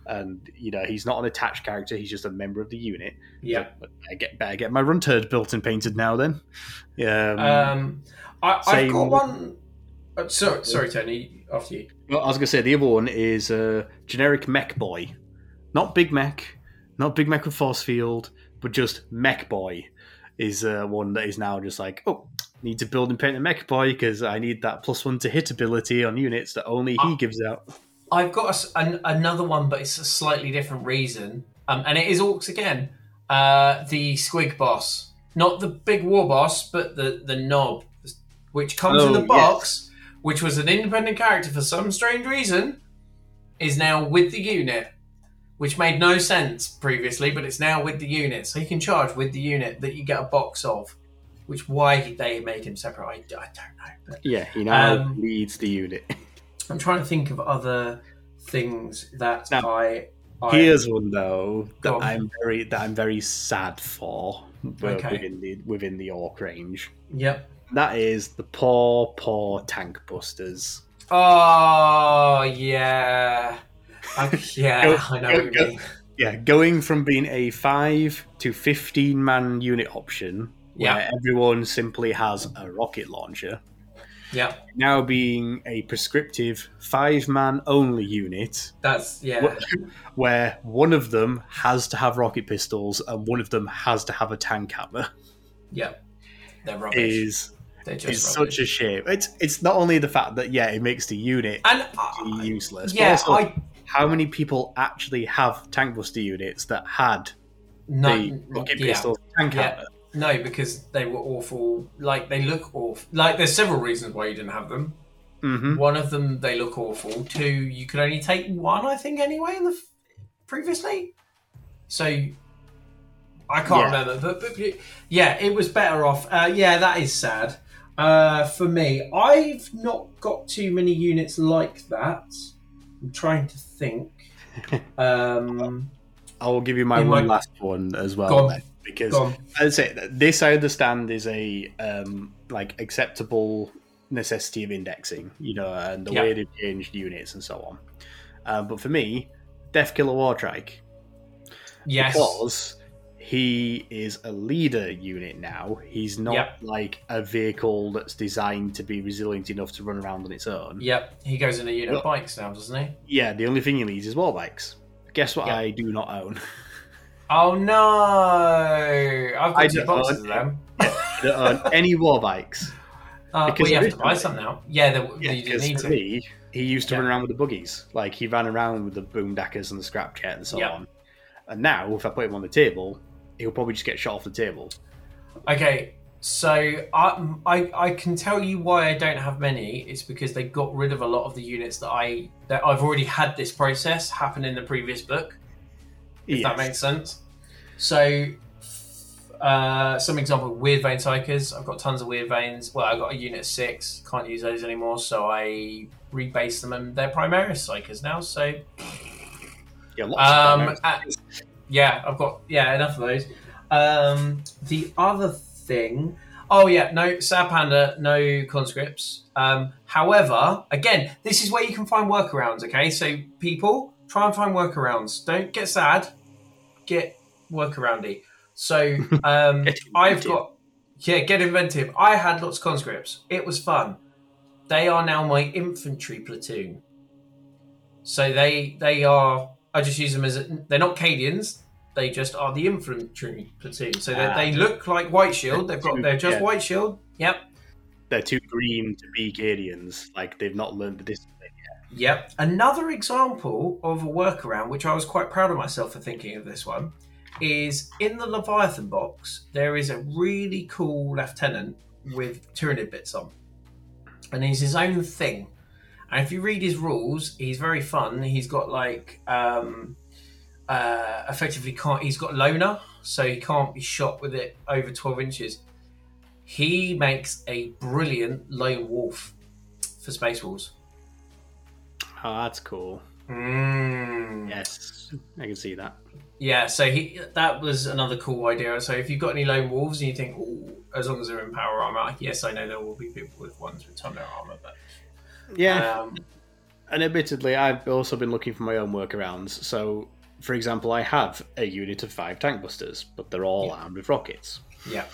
and you know he's not an attached character; he's just a member of the unit. yeah. But I get better get my runt herd built and painted now. Then, yeah. Um, Um, I, I've got one. Uh, sorry, sorry, Tony. After you. Well, I was gonna say the other one is uh, generic Mek boy, not big Mek, not big Mek with force field, but just Mek boy is uh, one that is now just like oh. Need to build and paint a Mek boy because I need that plus one to hit ability on units that only he gives out. I've got a s an, another one, but it's a slightly different reason. Um, and it is Orks again. Uh, the squig boss, not the big war boss, but the the Nob, which comes in Oh, the box, which was an independent character for some strange reason, is now with the unit, which made no sense previously, but it's now with the unit, so you can charge with the unit that you get a box of. Which why they made him separate, I, I don't know. But Yeah, he now Um, leads the unit. *laughs* I'm trying to think of other things that Now, I. I Here's one though that on. I'm very that I'm very sad for Okay. within the within the Ork range. Yep. That is the poor, poor tank busters. Oh yeah. I, oh, *laughs* yeah, Go- I know go- what you go. mean. Yeah, going from being a five to fifteen man unit option, Yeah. where everyone simply has a rocket launcher, Yeah. now being a prescriptive five man only unit, That's yeah. *laughs* where one of them has to have rocket pistols and one of them has to have a tank hammer, Yeah. They're rubbish. is They're is just such rubbish. a shame. It's it's not only the fact that yeah, it makes the unit and uh, useless, yeah, but also I how many people actually have tank buster units that had no, the rocket yeah. pistols tank Yeah. hammer? No, because they were awful. Like they look awful. Like there's several reasons why you didn't have them. hmm One of them, they look awful. Two, you could only take one, I think, anyway, in the f- previously. So I can't Yeah. remember, but, but yeah, it was better off. Uh, yeah, that is sad. Uh, for me, I've not got too many units like that. I'm trying to think. *laughs* Um, I will give you my one my- last one as well, Go on. then, because on. I'd say this I understand is a um, like acceptable necessity of indexing, you know, and the Yeah. way they've changed units and so on. Um, but for me, Death Killer Wartrike, Yes. because he is a leader unit now. He's not Yep. like a vehicle that's designed to be resilient enough to run around on its own. Yep. He goes in a unit Well- of bikes now, doesn't he? Yeah, the only thing he needs is war bikes. Guess what Yep. I do not own? Oh no! I've got I two boxes own- of them. I don't own any war bikes. *laughs* Uh, Because well, you have to buy some now. Yeah, they, Yeah, you need to. me, he used to Yeah. run around with the buggies. Like he ran around with the boomdackers and the scrapjet and so Yeah. on. And now, if I put him on the table, he'll probably just get shot off the table. Okay, so I, I I can tell you why I don't have many. It's because they got rid of a lot of the units that I that I've already had this process happen in the previous book. If that makes sense. So, uh, some example: Wyrdvane Psykers. I've got tons of Wyrdvanes. Well, I've got a unit of six. Can't use those anymore, so I rebase them, and they're Primaris psychers now. So Yeah, lots Um. Yeah, I've got yeah enough of those. Um, the other thing, oh yeah, no Sad Panda, no conscripts. Um, however, again, this is where you can find workarounds. Okay, so people try and find workarounds. Don't get sad. Get workaroundy. So *laughs* um, I've got yeah, get inventive. I had lots of conscripts. It was fun. They are now my infantry platoon. So they they are. I just use them as a, they're not Cadians. They just are the infantry platoon. So they, Ah. they look like White Shield. They've got they're just Yeah. White Shield. Yep. They're too green to be Cadians. Like they've not learned the discipline. Yet. Yep. Another example of a workaround, which I was quite proud of myself for thinking of this one, is in the Leviathan box, there is a really cool lieutenant with Tyranid bits on. And he's his own thing. And if you read his rules, he's very fun. He's got like um uh effectively can't he's got loner, so he can't be shot with it over twelve inches. He makes a brilliant lone wolf for Space Wolves. Oh, that's cool. Mm. Yes, I can see that. Yeah, so he that was another cool idea. So if you've got any lone wolves and you think, oh, as long as they're in power armor, yes, I know there will be people with ones with thunder armor, but Yeah, um, and admittedly, I've also been looking for my own workarounds. So, for example, I have a unit of five tank busters, but they're all Yeah. armed with rockets. yeah,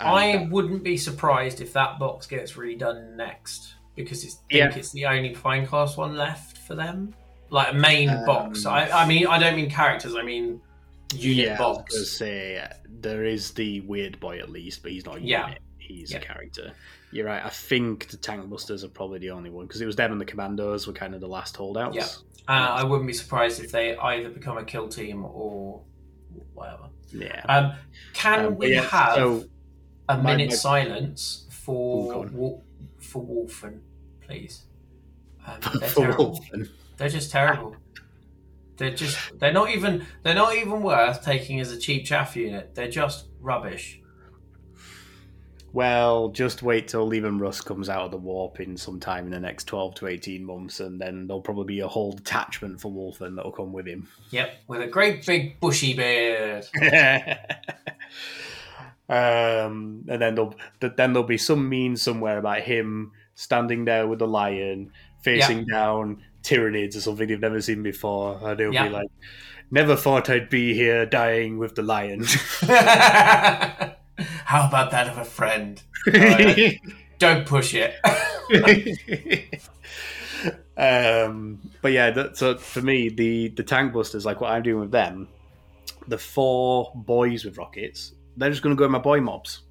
And I wouldn't be surprised if that box gets redone next because it's, I Yeah. think it's the only fine class one left for them, like a main Um, box. I, I mean, I don't mean characters. I mean unit yeah, I was say there is the weird boy at least, but he's not a Yeah. unit. He's Yeah. a character. You're right. I think the tank busters are probably the only one because it was them and the commandos were kind of the last holdouts. Yeah. Uh, I wouldn't be surprised if they either become a kill team or whatever. Yeah. Um, can Um, we yeah, have so a my- minute my- silence for. Wol- for Wulfen, please? Um, *laughs* they're for terrible. Wulfen. They're just terrible. They're just they're not even they're not even worth taking as a cheap chaff unit. They're just rubbish. Well, just wait till Leman Russ comes out of the warp in some time in the next 12 to 18 months, and then there'll probably be a whole detachment for Wulfen that'll come with him. Yep, with a great big bushy beard. *laughs* um, and then there'll then there'll be some meme somewhere about him standing there with the lion, facing down Tyranids or something they've never seen before, and he'll Yeah. be like, "Never thought I'd be here, dying with the lion." *laughs* *laughs* *laughs* How about that of a friend? Alright. *laughs* Don't push it. *laughs* um, but yeah, that, so for me, the the tank busters, like what I'm doing with them, the four boys with rockets, they're just going to go in my boy mobs.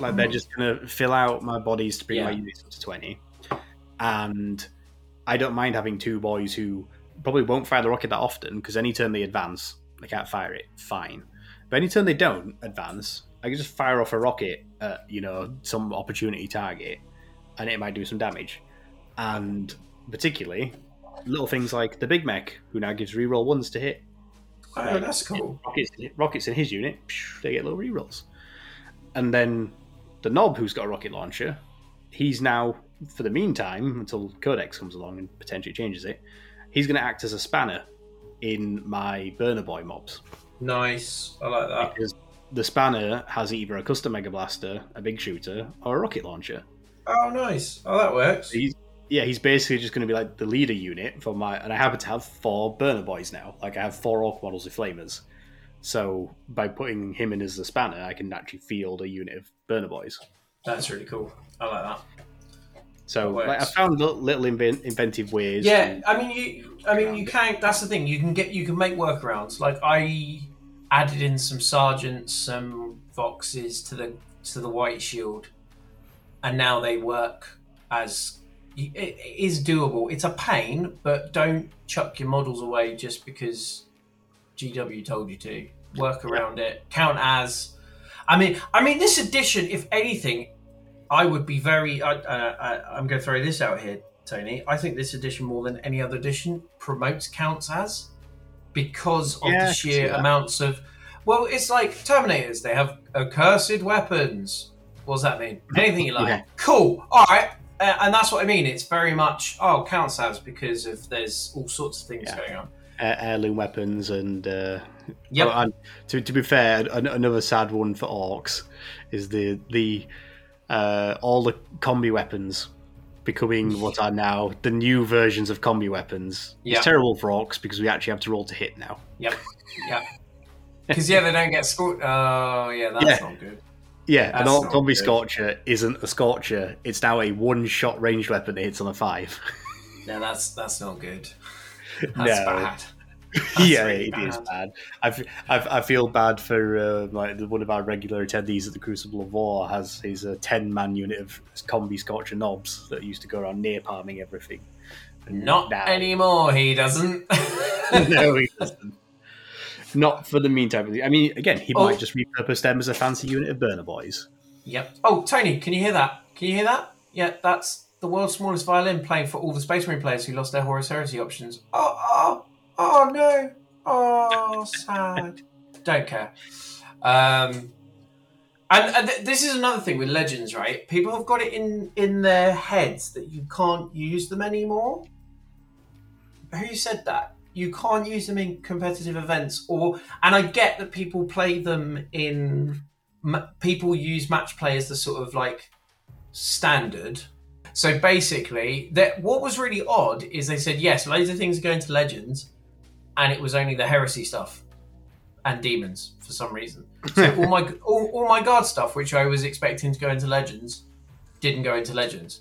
Like they're Mhm. just going to fill out my bodies to bring my units up to twenty, and I don't mind having two boys who probably won't fire the rocket that often because any turn they advance, they can't fire it. Fine, but any turn they don't advance, I can just fire off a rocket at you know some opportunity target, and it might do some damage. And particularly, little things like the big Mek, who now gives reroll ones to hit. Oh, that's cool. Rockets, rockets in his unit, they get little rerolls. And then the Nob, who's got a rocket launcher, he's now, for the meantime, until Codex comes along and potentially changes it, he's going to act as a spanner in my burner boy mobs. Nice. I like that. Because the spanner has either a custom mega blaster, a big shooter, or a rocket launcher. Oh, nice. Oh, that works. He's yeah, he's basically just going to be like the leader unit for my, and I happen to have four burner boys now. Like I have four Ork models with flamers, so by putting him in as the spanner, I can actually field a unit of burner boys. That's really cool. I like that. So like, I found little, little inven- inventive ways. Yeah, I mean, you. I mean, you can. That's the thing. You can get. You can make workarounds. Like I added in some sergeants, some voxes to the to the white shield, and now they work as. It, is doable. It's a pain, but don't chuck your models away just because GW told you to. Work around it. Count as. I mean, I mean, this edition, if anything, I would be very. Uh, I, I'm going to throw this out here, Tony. I think this edition, more than any other edition, promotes counts as because of Yeah, the sheer amounts of. Well, it's like Terminators. They have accursed weapons. What does that mean? Anything you like. Yeah. Cool. All right. Uh, and that's what I mean. It's very much oh counts as because of there's all sorts of things Yeah. going on. uh, heirloom weapons and. Uh, Yep. oh, and to, to be fair, an, another sad one for Orks is the the uh, all the combi weapons becoming what are now the new versions of combi weapons. Yeah. It's terrible for Orks because we actually have to roll to hit now. Yep. *laughs* Yep. Because yeah, they don't get scored. Oh yeah, that's Yeah. not good. Yeah, an That's Ork not combi good. scorcher isn't a scorcher. It's now a one-shot ranged weapon that hits on a five. No, that's that's not good. *laughs* That's No. bad. *laughs* yeah, really it is bad. bad. I, f- I, f- I feel bad for uh, like one of our regular attendees at the Crucible of War has his uh, ten man unit of combi scorcher Nobs that used to go around near palming everything. And Not now- anymore. He doesn't. *laughs* no, *laughs* he doesn't. Not for the meantime. I mean, again, he Oh. might just repurpose them as a fancy unit of burner boys. Yep. Oh, Tony, can you hear that? Can you hear that? Yeah, that's the world's smallest violin playing for all the Space Marine players who lost their Horus Heresy options. Oh, oh, oh no. Oh, sad. Don't care. Um, and, and th- this is another thing with legends, right? People have got it in in their heads that you can't use them anymore. Who said that? You can't use them in competitive events, or and I get that people play them in people use match play as the sort of like standard. So basically, that what was really odd is they said yes, loads of things are going to legends, and it was only the heresy stuff and demons for some reason. *laughs* So all my all, all my guard stuff, which I was expecting to go into legends, didn't go into legends.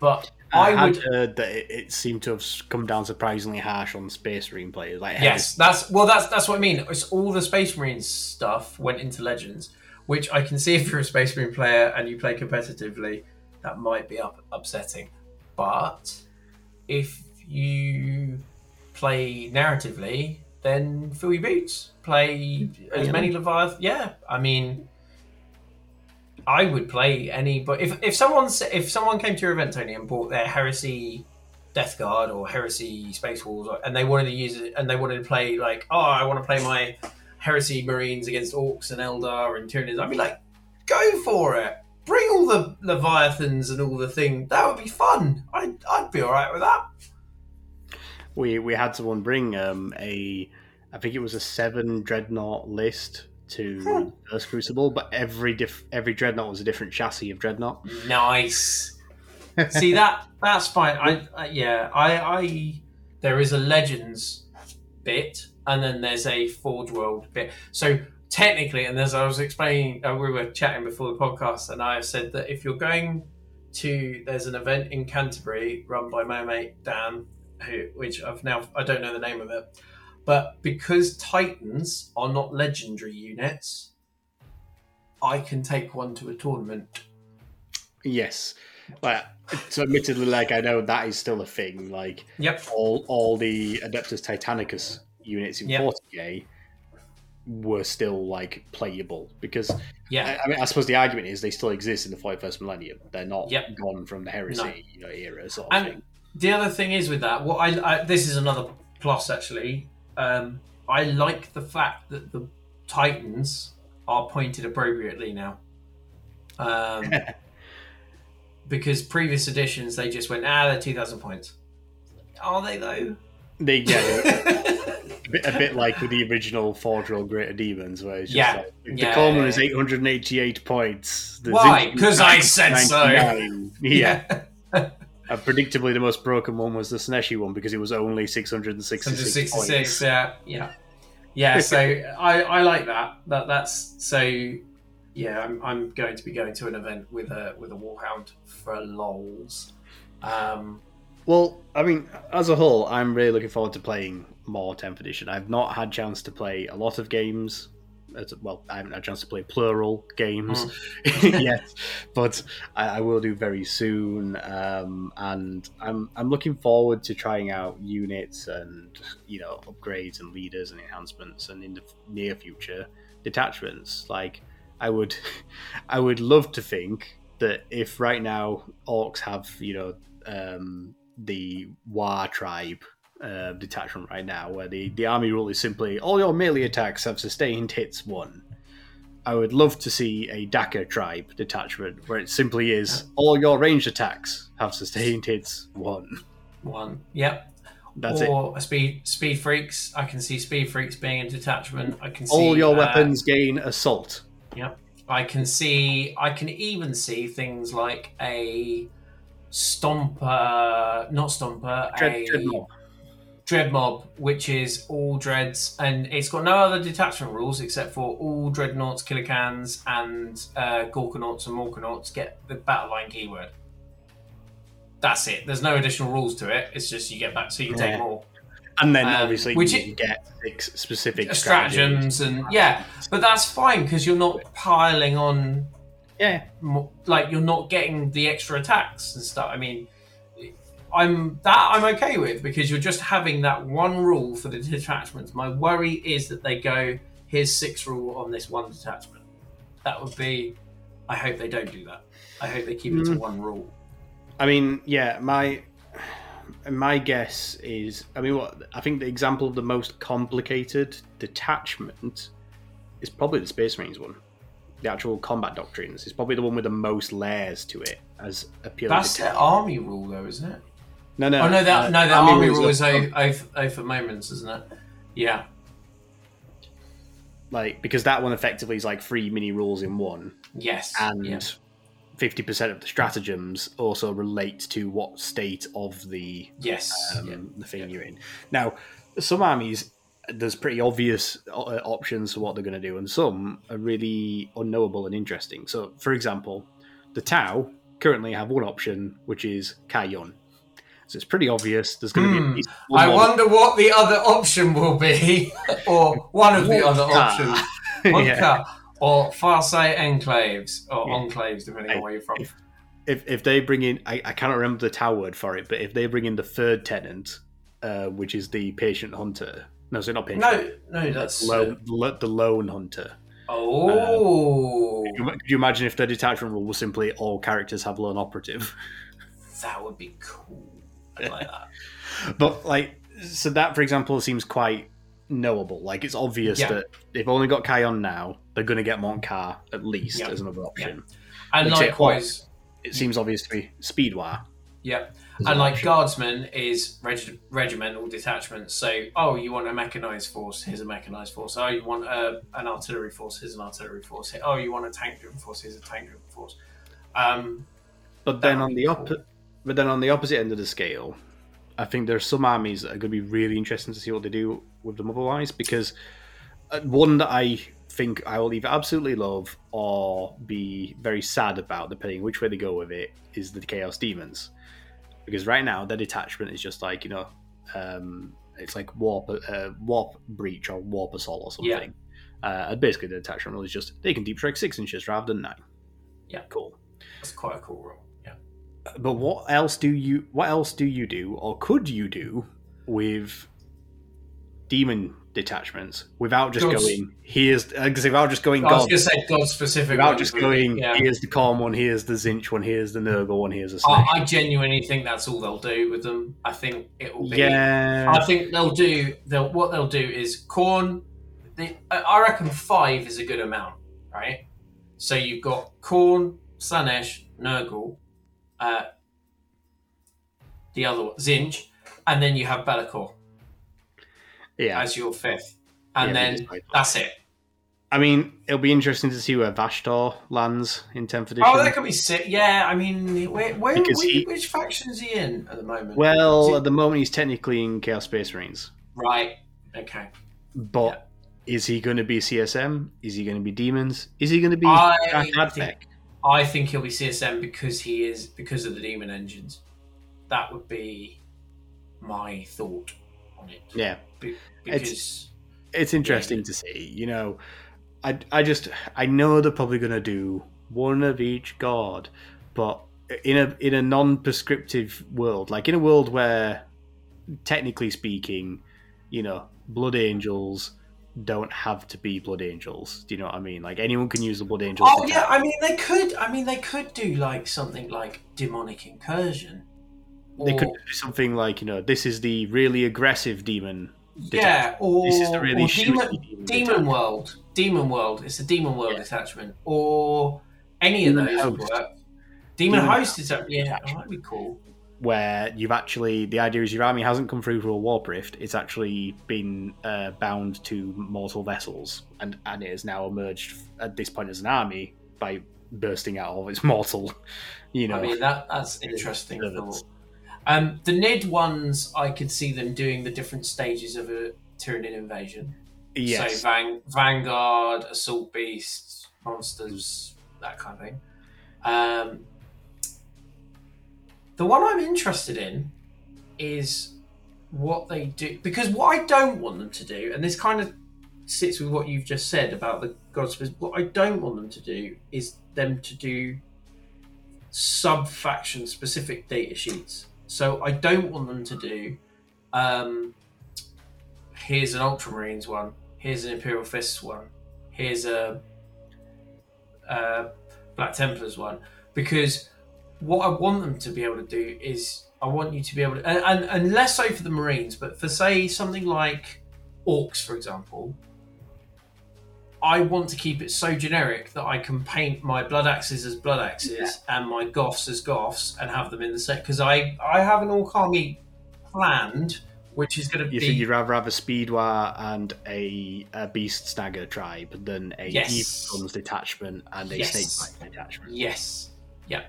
But I, I had would heard that it, it seemed to have come down surprisingly harsh on Space Marine players. Like, Yes, that's well. That's that's what I mean. It's all the Space Marines stuff went into Legends, which I can see if you're a Space Marine player and you play competitively, that might be up, upsetting. But if you play narratively, then fill your boots. Play as many Leviathan. Yeah, I mean, I would play any. But if if someone if someone came to your event, Tony, and bought their Heresy Death Guard or Heresy Space Wolves, and they wanted to use it, and they wanted to play like, oh, I want to play my Heresy Marines against Orks and Eldar and Tyranids. I'd be like, go for it. Bring all the Leviathans and all the thing. That would be fun. I'd, I'd be all right with that. We we had someone bring um, a I think it was a seven dreadnought list to First Crucible, but every diff- every dreadnought was a different chassis of dreadnought. Nice. See that that's fine. I, I yeah, I I there is a legends bit and then there's a Forge World bit. So technically, and as I was explaining, uh, we were chatting before the podcast, and I said that if you're going to there's an event in Canterbury run by my mate Dan, who which I've now I don't know the name of it, but because Titans are not legendary units, I can take one to a tournament. Yes, like so admittedly, like I know that is still a thing. Like Yep. all all the Adeptus Titanicus units in Yep. 40k were still like playable because Yeah. I, I mean I suppose the argument is they still exist in the 41st millennium. They're not Yep. gone from the heresy No. you know, era sort of And thing. The other thing is with that, what I, I this is another plus actually. Um, I like the fact that the Titans are pointed appropriately now. Um, *laughs* because previous editions they just went ah they're two thousand points. Are they though? They yeah, *laughs* a bit, a bit like with the original Forge World Greater Demons, where it's just Yeah. like, the Yeah, Coleman yeah, is 888 points. The Why? Zinc 'Cause I said so. 99. *laughs* Yeah. And predictably, the most broken one was the Sneshi one because it was only 666 166, points. yeah, yeah, yeah. So *laughs* I, I like that. That that's so. Yeah, I'm, I'm going to be going to an event with a with a warhound for lols. Um, Well, I mean, as a whole, I'm really looking forward to playing more 10th edition. I've not had chance to play a lot of games. As- Well, I haven't had a chance to play plural games *laughs* yet, but I, I will do very soon. Um, and I'm I'm looking forward to trying out units and you know upgrades and leaders and enhancements, and in the near future detachments. Like I would, *laughs* I would love to think that if right now Orks have you know um, the War tribe uh, detachment right now, where the, the army rule is simply all your melee attacks have sustained hits one. I would love to see a Daka tribe detachment where it simply is all your ranged attacks have sustained hits one. one, yep. That's it. or a speed speed freaks. I can see speed freaks being a detachment. I can see All your uh, weapons gain assault. Yep. I can see. I can even see things like a stomper, not stomper, Dread, a dread mob. Dread mob, which is all dreads, and it's got no other detachment rules except for all dreadnoughts, Killa Kans, and uh, gorkanauts and morkanauts get the battle line keyword. That's it. There's no additional rules to it. It's just you get back, so you Yeah. take more And then Um, obviously which you it- get six specific stratagems, and yeah, but that's fine because you're not piling on Yeah, mo- like you're not getting the extra attacks and stuff. I mean, I'm that I'm okay with because you're just having that one rule for the detachments. My worry is that they go here's six rule on this one detachment. That would be. I hope they don't do that. I hope they keep it to Mm. one rule. I mean, yeah, my my guess is, I mean, what I think the example of the most complicated detachment is probably the Space Marines one. The actual combat doctrines is probably the one with the most layers to it as a pure. That's their army rule, though, isn't it? No, no, oh no, that uh, no, the army rules rule are- is o- oath, oath of moments, isn't it? Yeah, like because that one effectively is like three mini rules in one, yes, and yeah. fifty percent of the stratagems also relate to what state of the yes, um, yeah. the thing you're in. Now, some armies there's pretty obvious uh, options for what they're going to do, and some are really unknowable and interesting. So, for example, the Tau currently have one option, which is Kauyon. So it's pretty obvious. There's going to be Hmm. I wonder what the other option will be, *laughs* or one of the other options. *laughs* Yeah. or Farsight enclaves, or Yeah. enclaves, depending Hey, on where you're from. if- If if they bring in, I, I cannot remember the Tau word for it, but if they bring in the third tenant, uh, which is the patient hunter. No, so not patient. no, no, that's. lone, lo- the lone hunter. oh, Could you imagine if the detachment rule was simply all characters have lone operative? *laughs* that would be cool. I like that. *laughs* But like, so that for example seems quite knowable. Like it's obvious Yeah. that they've only got Kauyon now, they're going to get Mont'ka at least Yeah. as another option. And Which it- likewise, It seems obvious to be Speedwire. yeah. as And an like option. guardsman is reg- regimental detachment. So, oh, you want a mechanized force? Here's a mechanized force. Oh, you want a, an artillery force? Here's an artillery force. Oh, you want a tank driven force? Here's a tank driven force. Um, But then on the be op- but then on the opposite end of the scale, I think there are some armies that are going to be really interesting to see what they do with them otherwise. Because uh, one that I think I will either absolutely love or be very sad about, depending which way they go with it, is the Chaos Demons. Because right now their detachment is just like you know, um, it's like warp, uh, warp breach or warp assault or something. Uh, and basically, the detachment rule is just they can deep strike six inches rather than nine. Yeah. cool. that's quite a cool rule. But what else do you what else do you do or could you do with demon detachments without just Gods. going here's uh, because without just going I was god going to say God specific. without just going Yeah. here's the calm one here's the Tzeentch one here's the nurgle one here's the snake I, I genuinely think that's all they'll do with them. I think it will be. yeah I think they'll do. They'll what they'll do is Khorne. The, I- reckon five is a good amount, right? So you've got corn, Slaanesh, Nurgle, uh, the other one, Tzeentch, and then you have Be'lakor yeah as your fifth, and Yeah, then it is quite- that's it. I mean it'll be interesting to see where Vashtor lands in 10th edition Oh, that could be sick. Yeah, I mean, where, where, which, he- which faction is he in at the moment? well he- at the moment he's technically in Chaos Space Marines right. Okay. but is he going to be CSM is he going to be demons is he going to be I think-? I think he'll be CSM because he is because of the demon engines. That would be my thought on it. yeah Be- because it's interesting to see. You know, I, I just I know they're probably going to do one of each god, but in a in a non-prescriptive world, like in a world where, technically speaking, you know, blood angels don't have to be blood angels. Do you know what I mean? Like anyone can use the blood angels. oh yeah. I mean they could. I mean they could do like something like demonic incursion. they could do something like you know, this is the really aggressive demon. yeah, or, This is the really demon, demon. demon world, demon world. It's a demon world attachment, or any of Demon those would host. work. Demon, Demon host is that? Yeah, that might be cool. Where you've actually the idea is your army hasn't come through through a warp rift; it's actually been uh, bound to mortal vessels, and and it has now emerged at this point as an army by bursting out of its mortal. *laughs* You know, I mean that that's interesting. Um, the Nid ones, I could see them doing the different stages of a Tyranid invasion. yes, So Van- Vanguard, Assault Beasts, Monsters, that kind of thing. Um, the one I'm interested in is what they do because what I don't want them to do, and this kind of sits with what you've just said about the gods. What I don't want them to do is them to do sub faction specific data sheets. So I don't want them to do. Um, here's an Ultramarines one. Here's an Imperial Fists one. Here's a, uh Black Templars one. Because what I want them to be able to do is I want you to be able to, and, and, and less so for the Marines, but for say something like Orks, for example. I want to keep it so generic that I can paint my blood axes as blood axes and my Goffs as Goffs and have them in the set because I I have an Ork army planned which is going to you be think you'd rather have a Speedwar and a, a Beast Snagga tribe than a Yes. Evil Sunz detachment and a Yes. Snakebite detachment? Yes. Yeah.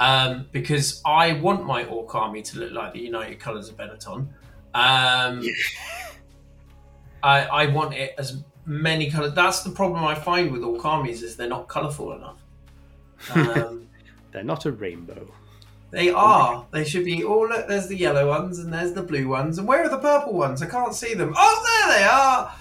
Um, because I want my Ork army to look like the United Colours of Benetton. Um, *laughs* I, I want it as many colours. That's the problem I find with Ork armies is they're not colourful enough. Um, *laughs* They're not a rainbow. they are. They should be. Oh look, there's the yellow ones and there's the blue ones. And where are the purple ones? I can't see them. Oh, there they are.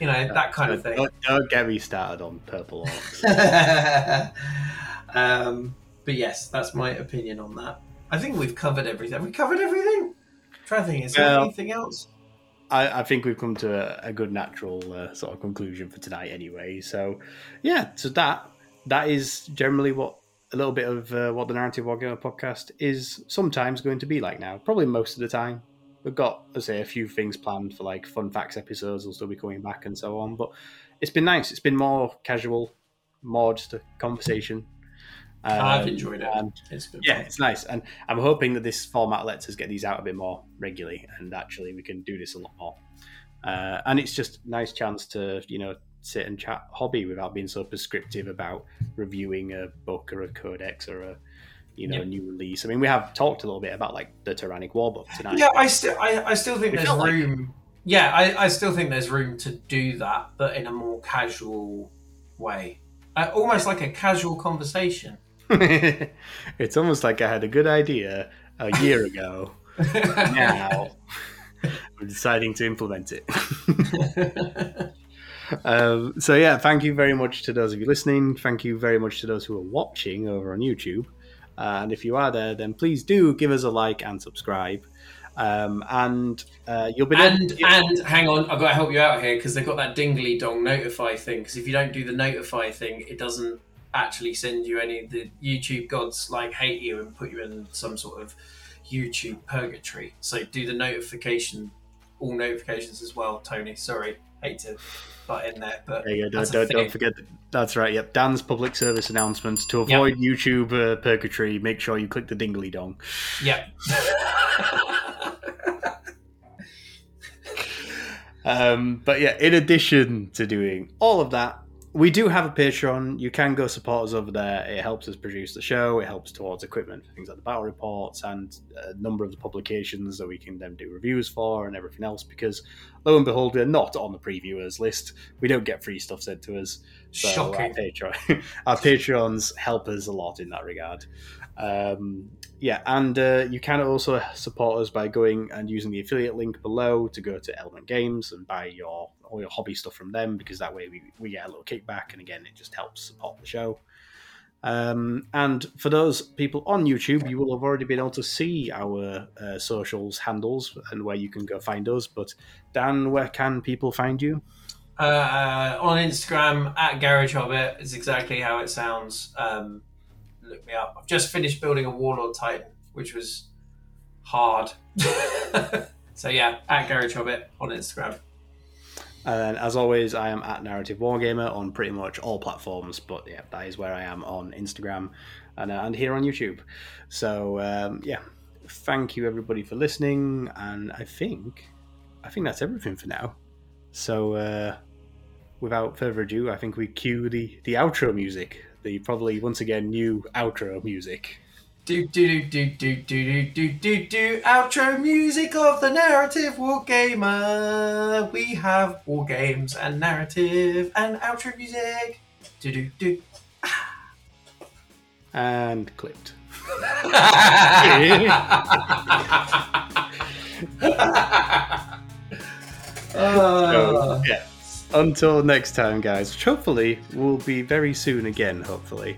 You know that kind of thing. Don't, don't get me started on purple Orks. *laughs* um, but yes, that's my opinion on that. I think we've covered everything. Have we covered everything? Trying to think. Is there Well- anything else? I, I think we've come to a, a good natural uh, sort of conclusion for tonight, anyway. So, yeah, so that that is generally what a little bit of uh, what the Narrative Wargamer podcast is sometimes going to be like now. Probably most of the time. We've got, let's say, a few things planned for like fun facts episodes will still be coming back and so on. But it's been nice. It's been more casual, more just a conversation. I've Um, enjoyed it. and It's yeah, fun. it's nice, and I'm hoping that this format lets us get these out a bit more regularly, and actually we can do this a lot more. Uh, and it's just a nice chance to you know sit and chat hobby without being so prescriptive about reviewing a book or a codex or a you know Yep. new release. I mean, we have talked a little bit about like the Tyrannic War book tonight. Yeah, I still, I, I still think there's felt like- room. Yeah, I, I still think there's room to do that, but in a more casual way, uh, almost like a casual conversation. *laughs* it's almost like I had a good idea a year *laughs* ago. now *laughs* I'm deciding to implement it. um, so yeah, thank you very much to those of you listening. Thank you very much to those who are watching over on YouTube. Uh, and if you are there, then please do give us a like and subscribe. Um, and uh, you'll be and and hang on, I've got to help you out here because they've got that dingly dong notify thing. Because if you don't do the notify thing, it doesn't actually send you any. The YouTube gods like hate you and put you in some sort of YouTube purgatory. So do the notification, all notifications as well, Tony. Sorry, hate to butt in there, but There you go. Don't, don't, don't forget. that- That's right. Yep. Dan's public service announcements to avoid YouTube uh, purgatory. Make sure you click the dingly dong. Yep. *laughs* Um, but yeah, in addition to doing all of that, we do have a Patreon. You can go support us over there. It helps us produce the show. It helps towards equipment for things like the battle reports and a number of the publications that we can then do reviews for and everything else. Because lo and behold, we're not on the previewers list. We don't get free stuff sent to us. So Shocking. Our, Patreon, *laughs* our Patreons help us a lot in that regard. Um, yeah, and uh, you can also support us by going and using the affiliate link below to go to Element Games and buy your all your hobby stuff from them because that way we, we get a little kickback and again it just helps support the show. Um, and for those people on YouTube, you will have already been able to see our uh, socials handles and where you can go find us. But Dan, where can people find you? Uh, on Instagram at Garage Hobbit is exactly how it sounds. Um, look me up. I've just finished building a Warlord Titan, which was hard. *laughs* so yeah, at Garage Hobbit on Instagram. And as always, I am at Narrative Wargamer on pretty much all platforms, but yeah, that is where I am on Instagram and, uh, and here on YouTube. So um, yeah, thank you everybody for listening, and I think I think that's everything for now. So uh, without further ado, I think we cue the the outro music, the probably once again new outro music. Do do do do do do do do do outro music of the narrative war gamer. We have war games and narrative and outro music. Do do do. And clipped. *laughs* *laughs* So, yeah. Until next time, guys. Which hopefully will be very soon again. Hopefully,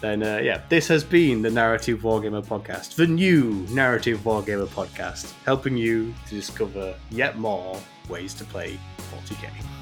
then uh, yeah. This has been the Narrative Wargamer podcast, the new Narrative Wargamer podcast, helping you to discover yet more ways to play 40k.